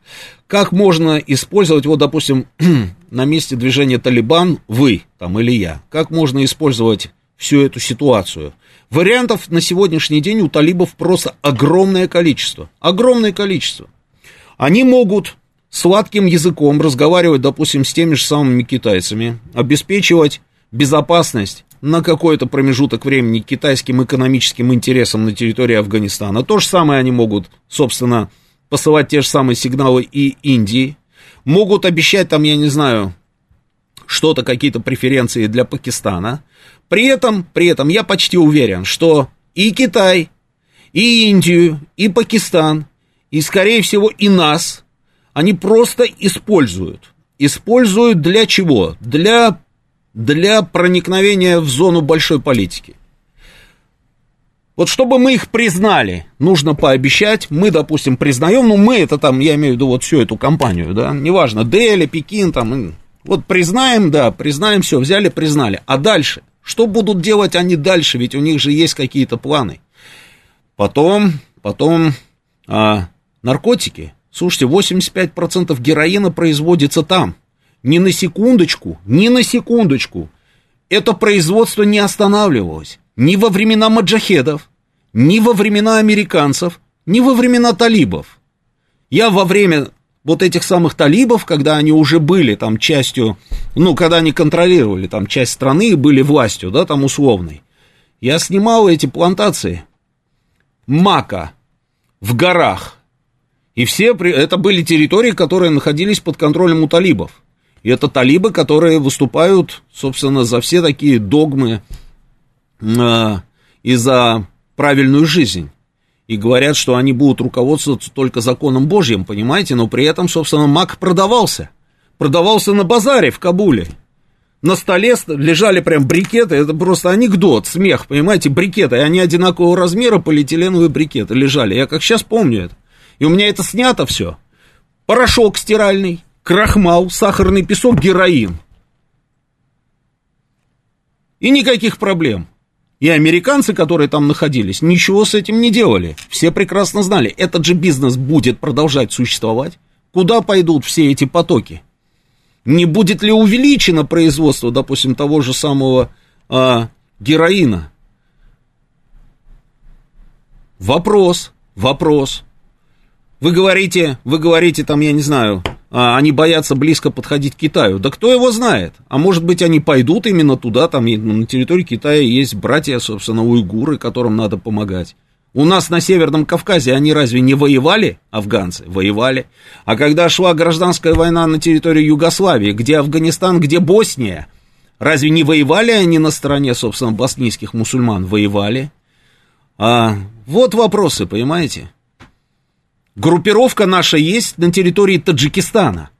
Как можно использовать, вот, допустим, на месте движения Талибан, вы там или я, как можно использовать всю эту ситуацию? Вариантов на сегодняшний день у талибов просто огромное количество. Огромное количество. Они могут сладким языком разговаривать, допустим, с теми же самыми китайцами, обеспечивать безопасность на какой-то промежуток времени китайским экономическим интересам на территории Афганистана. То же самое они могут, собственно, посылать те же самые сигналы и Индии. Могут обещать там, я не знаю, что-то, какие-то преференции для Пакистана. При этом, при этом я почти уверен, что и Китай, и Индию, и Пакистан, и, скорее всего, и нас, они просто используют. Используют для чего? Для для проникновения в зону большой политики. Вот чтобы мы их признали, нужно пообещать, мы, допустим, признаем, ну мы это там, я имею в виду вот всю эту компанию, да, неважно, Дели, Пекин, там, вот признаем, да, признаем, все, взяли, признали. А дальше? Что будут делать они дальше? Ведь у них же есть какие-то планы. Потом, потом, а, наркотики. Слушайте, 85% героина производится там. Ни на секундочку, ни на секундочку. Это производство не останавливалось ни во времена маджахедов, ни во времена американцев, ни во времена талибов. Я во время вот этих самых талибов, когда они уже были там частью, ну, когда они контролировали там часть страны и были властью, да, там условной, я снимал эти плантации мака в горах. И все, это были территории, которые находились под контролем у талибов. И это талибы, которые выступают, собственно, за все такие догмы э, и за правильную жизнь. И говорят, что они будут руководствоваться только законом Божьим, понимаете? Но при этом, собственно, маг продавался. Продавался на базаре в Кабуле. На столе лежали прям брикеты, это просто анекдот, смех, понимаете, брикеты, и они одинакового размера, полиэтиленовые брикеты лежали, я как сейчас помню это. И у меня это снято все. Порошок стиральный, крахмал, сахарный песок, героин. И никаких проблем. И американцы, которые там находились, ничего с этим не делали. Все прекрасно знали, этот же бизнес будет продолжать существовать. Куда пойдут все эти потоки? Не будет ли увеличено производство, допустим, того же самого а, героина? Вопрос, вопрос. Вы говорите, вы говорите там, я не знаю, а, они боятся близко подходить к Китаю. Да кто его знает? А может быть, они пойдут именно туда, там на территории Китая есть братья, собственно, уйгуры, которым надо помогать. У нас на Северном Кавказе они разве не воевали, афганцы? Воевали. А когда шла гражданская война на территории Югославии, где Афганистан, где Босния, разве не воевали они на стороне, собственно, боснийских мусульман? Воевали. А, вот вопросы, понимаете? Группировка наша есть на территории Таджикистана.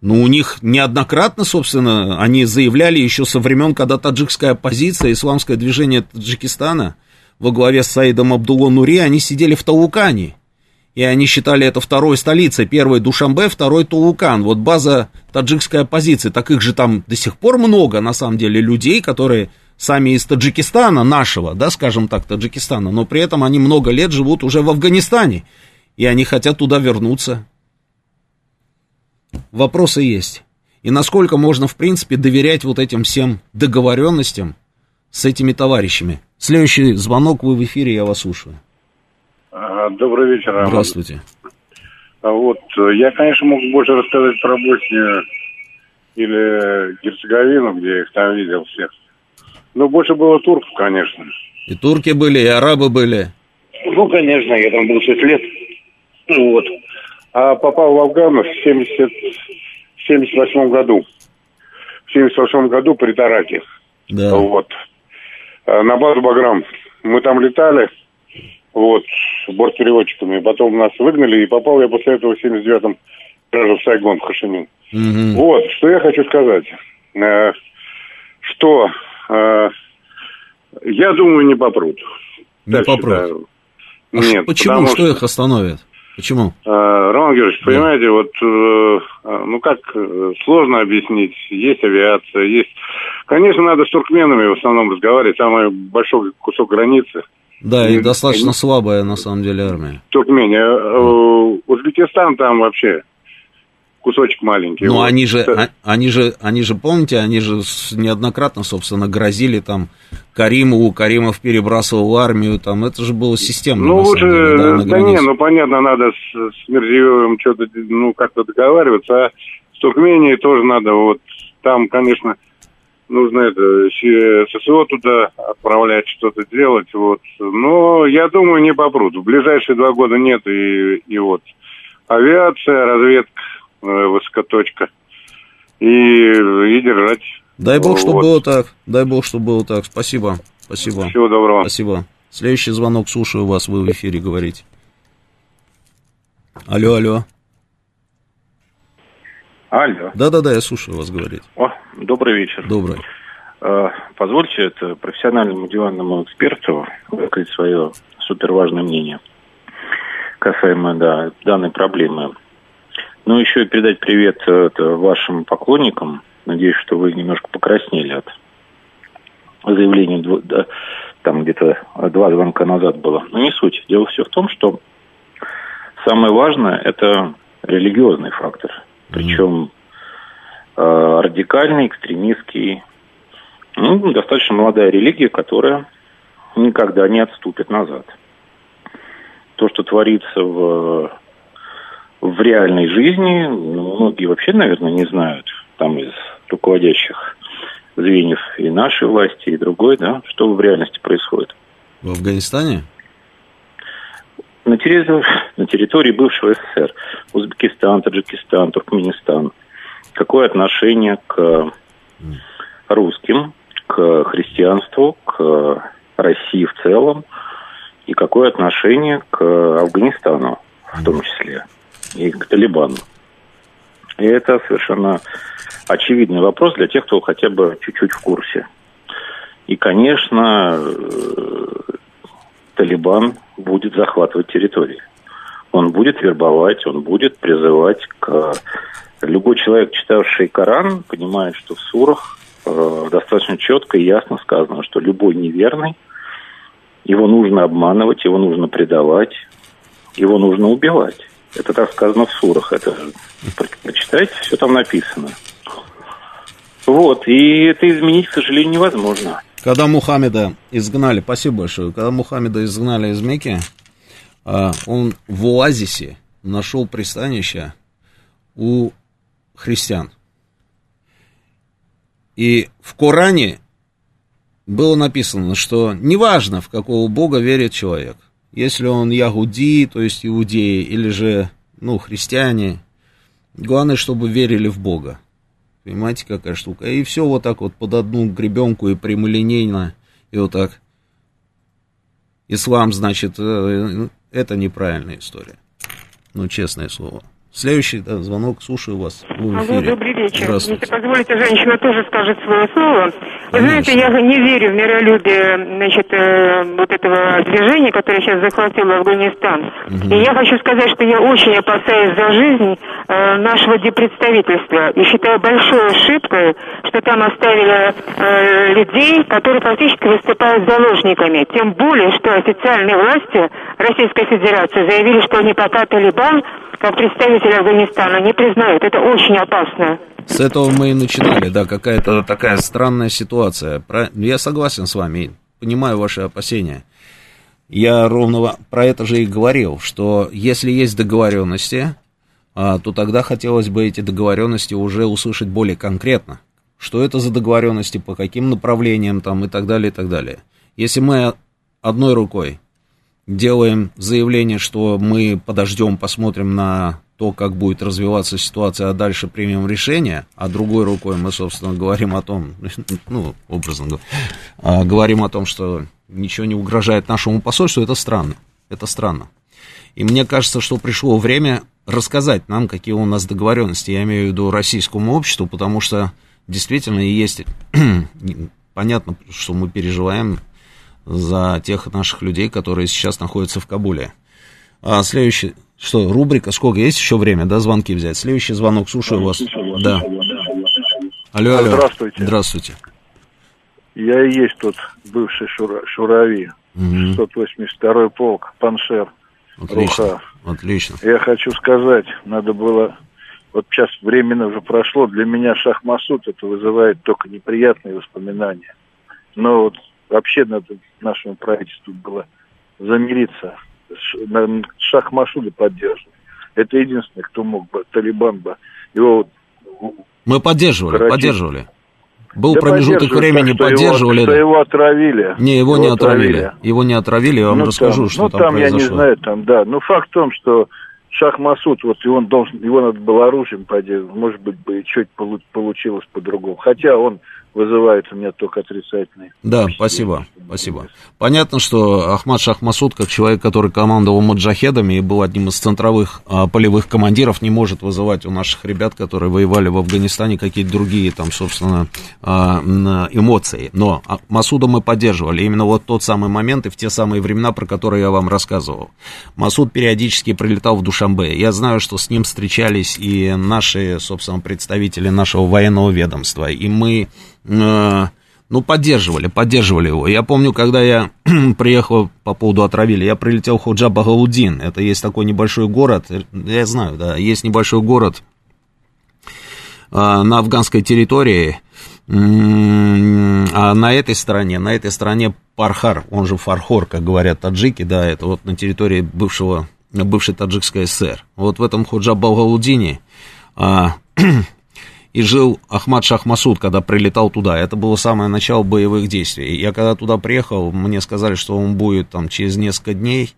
Ну, у них неоднократно, собственно, они заявляли еще со времен, когда таджикская оппозиция, исламское движение Таджикистана во главе с Саидом Абдулло Нури, они сидели в Таукане. И они считали это второй столицей. Первой Душамбе, второй Таукан. Вот база таджикской оппозиции. Так их же там до сих пор много, на самом деле, людей, которые сами из Таджикистана, нашего, да, скажем так, Таджикистана, но при этом они много лет живут уже в Афганистане, и они хотят туда вернуться. Вопросы есть. И насколько можно, в принципе, доверять вот этим всем договоренностям с этими товарищами? Следующий звонок, вы в эфире, я вас слушаю. Добрый вечер, Роман. Здравствуйте. А вот, я, конечно, мог больше рассказать про Боснию или Герцеговину, где я их там видел всех. Ну, больше было турков, конечно. И турки были, и арабы были. Ну, конечно, я там был 6 лет. Ну, вот. А попал в Афган в 70... 78 году. В 78 году при Тараке. Да. Вот. А, на базу Баграм. Мы там летали, вот, бортпереводчиками. Потом нас выгнали, и попал я после этого в 79-м даже в Сайгон, в Хашимин. Угу. Вот, что я хочу сказать. Э, что я думаю, не попрут. Не попрут. Считаю. А Нет, почему? Что, что их остановит? Почему? А, Роман Георгиевич, да. понимаете, вот, э, а, ну как, э, сложно объяснить. Есть авиация, есть... Конечно, надо с туркменами в основном разговаривать, самый большой кусок границы. Да, и, и достаточно и, слабая, на самом деле, армия. Туркмения. Да. Узбекистан там вообще кусочек маленький. Ну, вот. они же, а, они же, они же, помните, они же неоднократно, собственно, грозили там Каримову, Каримов перебрасывал армию, там, это же было системно. Ну, лучше, деле, да, да не, ну, понятно, надо с, с Мерзиевым что-то, ну, как-то договариваться, а с Туркменией тоже надо, вот, там, конечно, нужно это, ССО туда отправлять, что-то делать, вот, но я думаю, не попрут, в ближайшие два года нет, и, и вот, авиация, разведка, высокоточка. И, и держать. Дай бог, чтобы было так. Дай бог, чтобы было так. Спасибо. Спасибо. Всего доброго. Спасибо. Следующий звонок, слушаю вас, вы в эфире говорите. Алло, алло. Алло. Да-да-да, я слушаю вас говорить. О, добрый вечер. Добрый. А, позвольте это профессиональному диванному эксперту высказать свое суперважное мнение касаемо да, данной проблемы. Ну, еще и передать привет э, вашим поклонникам. Надеюсь, что вы немножко покраснели от заявления, там где-то два звонка назад было. Но не суть. Дело все в том, что самое важное – это религиозный фактор. Причем э, радикальный, экстремистский. Ну, достаточно молодая религия, которая никогда не отступит назад. То, что творится в, в реальной жизни, ну, многие вообще, наверное, не знают, там из руководящих звеньев и нашей власти, и другой, да, что в реальности происходит. В Афганистане? На территории, на территории бывшего СССР. Узбекистан, Таджикистан, Туркменистан. Какое отношение к русским, к христианству, к России в целом, и какое отношение к Афганистану в том числе, и к Талибану. И это совершенно очевидный вопрос для тех, кто хотя бы чуть-чуть в курсе. И, конечно, э, Талибан будет захватывать территории. Он будет вербовать, он будет призывать к... Любой человек, читавший Коран, понимает, что в сурах э, достаточно четко и ясно сказано, что любой неверный, его нужно обманывать, его нужно предавать, его нужно убивать. Это так сказано в сурах. Это прочитайте, все там написано. Вот, и это изменить, к сожалению, невозможно. Когда Мухаммеда изгнали, спасибо большое, когда Мухаммеда изгнали из Мекки, а, он в оазисе нашел пристанище у христиан. И в Коране было написано, что неважно, в какого бога верит человек. Если он ягуди, то есть иудеи, или же, ну, христиане, главное, чтобы верили в Бога. Понимаете, какая штука? И все вот так вот под одну гребенку и прямолинейно, и вот так. Ислам, значит, э, это неправильная история. Ну, честное слово. Следующий да, звонок, слушаю вас. Вы Алло, добрый вечер. Если позволите, женщина тоже скажет свое слово. Вы знаете, я не верю в миролюбие значит, э, вот этого движения, которое сейчас захватило Афганистан. Угу. И я хочу сказать, что я очень опасаюсь за жизнь э, нашего депредставительства. И считаю большой ошибкой, что там оставили э, людей, которые практически выступают заложниками. Тем более, что официальные власти Российской Федерации заявили, что они пока Талибан как представители Афганистана не признают. Это очень опасно. С этого мы и начинали, да, какая-то такая странная ситуация. Я согласен с вами, понимаю ваши опасения. Я ровно про это же и говорил, что если есть договоренности, а, то тогда хотелось бы эти договоренности уже услышать более конкретно. Что это за договоренности, по каким направлениям там и так далее, и так далее. Если мы одной рукой делаем заявление, что мы подождем, посмотрим на то, как будет развиваться ситуация, а дальше примем решение, а другой рукой мы, собственно, говорим о том, ну, образно говоря, а, говорим о том, что ничего не угрожает нашему посольству, это странно, это странно. И мне кажется, что пришло время рассказать нам, какие у нас договоренности, я имею в виду российскому обществу, потому что действительно есть, понятно, что мы переживаем за тех наших людей, которые сейчас находятся в Кабуле. А следующий, что, рубрика, сколько, есть еще время, да, звонки взять? Следующий звонок, слушаю вас. Да. Алло, алло. Здравствуйте. Здравствуйте. Я и есть тот бывший шура, Шурави, угу. 682-й полк, Паншер, Отлично, Руха. отлично. Я хочу сказать, надо было, вот сейчас временно уже прошло, для меня Шахмасуд это вызывает только неприятные воспоминания. Но вот вообще надо нашему правительству было замириться, шах Машуды. Это единственный, кто мог бы, Талибан бы, его... Мы поддерживали, Карачи. поддерживали. Был да промежуток времени, так, поддерживали. Его, его отравили. Не, его, его не отравили. отравили. Его не отравили, я вам ну, расскажу, там, что ну, там, там произошло. я не знаю, там, да. Но факт в том, что Шах Масуд, вот он должен, его надо было оружием поддерживать, может быть, бы чуть получилось по-другому. Хотя он вызывает у меня только отрицательные. Да, спасибо. Спасибо. Понятно, что Ахмад Шахмасуд, как человек, который командовал маджахедами и был одним из центровых а, полевых командиров, не может вызывать у наших ребят, которые воевали в Афганистане, какие-то другие там, собственно, а, эмоции. Но Масуда мы поддерживали. Именно вот тот самый момент и в те самые времена, про которые я вам рассказывал. Масуд периодически прилетал в Душамбе. Я знаю, что с ним встречались и наши, собственно, представители нашего военного ведомства. И мы ну, поддерживали, поддерживали его. Я помню, когда я приехал по поводу отравили, я прилетел в Худжа Багаудин. Это есть такой небольшой город, я знаю, да, есть небольшой город э, на афганской территории, а на этой стороне, на этой стороне Пархар, он же Фархор, как говорят таджики, да, это вот на территории бывшего, бывшей таджикской ССР. Вот в этом Худжа Багаудине а, и жил Ахмад Шахмасуд, когда прилетал туда. Это было самое начало боевых действий. Я когда туда приехал, мне сказали, что он будет там через несколько дней,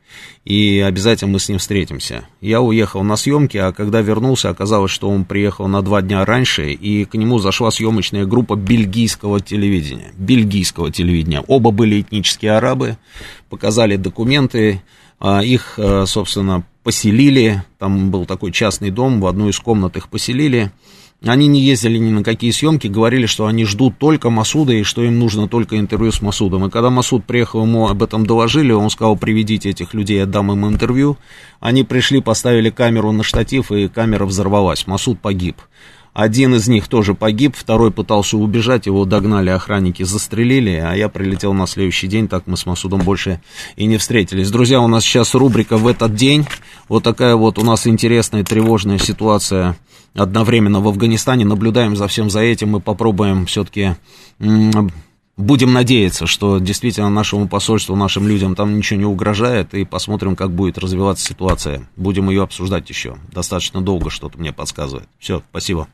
и обязательно мы с ним встретимся. Я уехал на съемки, а когда вернулся, оказалось, что он приехал на два дня раньше, и к нему зашла съемочная группа бельгийского телевидения. Бельгийского телевидения. Оба были этнические арабы, показали документы, а, их, э, собственно, поселили, там был такой частный дом, в одну из комнат их поселили, они не ездили ни на какие съемки, говорили, что они ждут только Масуда и что им нужно только интервью с Масудом. И когда Масуд приехал, ему об этом доложили, он сказал, приведите этих людей, я дам им интервью. Они пришли, поставили камеру на штатив, и камера взорвалась. Масуд погиб. Один из них тоже погиб, второй пытался убежать, его догнали охранники, застрелили, а я прилетел на следующий день, так мы с Масудом больше и не встретились. Друзья, у нас сейчас рубрика «В этот день». Вот такая вот у нас интересная, тревожная ситуация одновременно в Афганистане. Наблюдаем за всем за этим и попробуем все-таки Будем надеяться, что действительно нашему посольству, нашим людям там ничего не угрожает, и посмотрим, как будет развиваться ситуация. Будем ее обсуждать еще. Достаточно долго что-то мне подсказывает. Все, спасибо.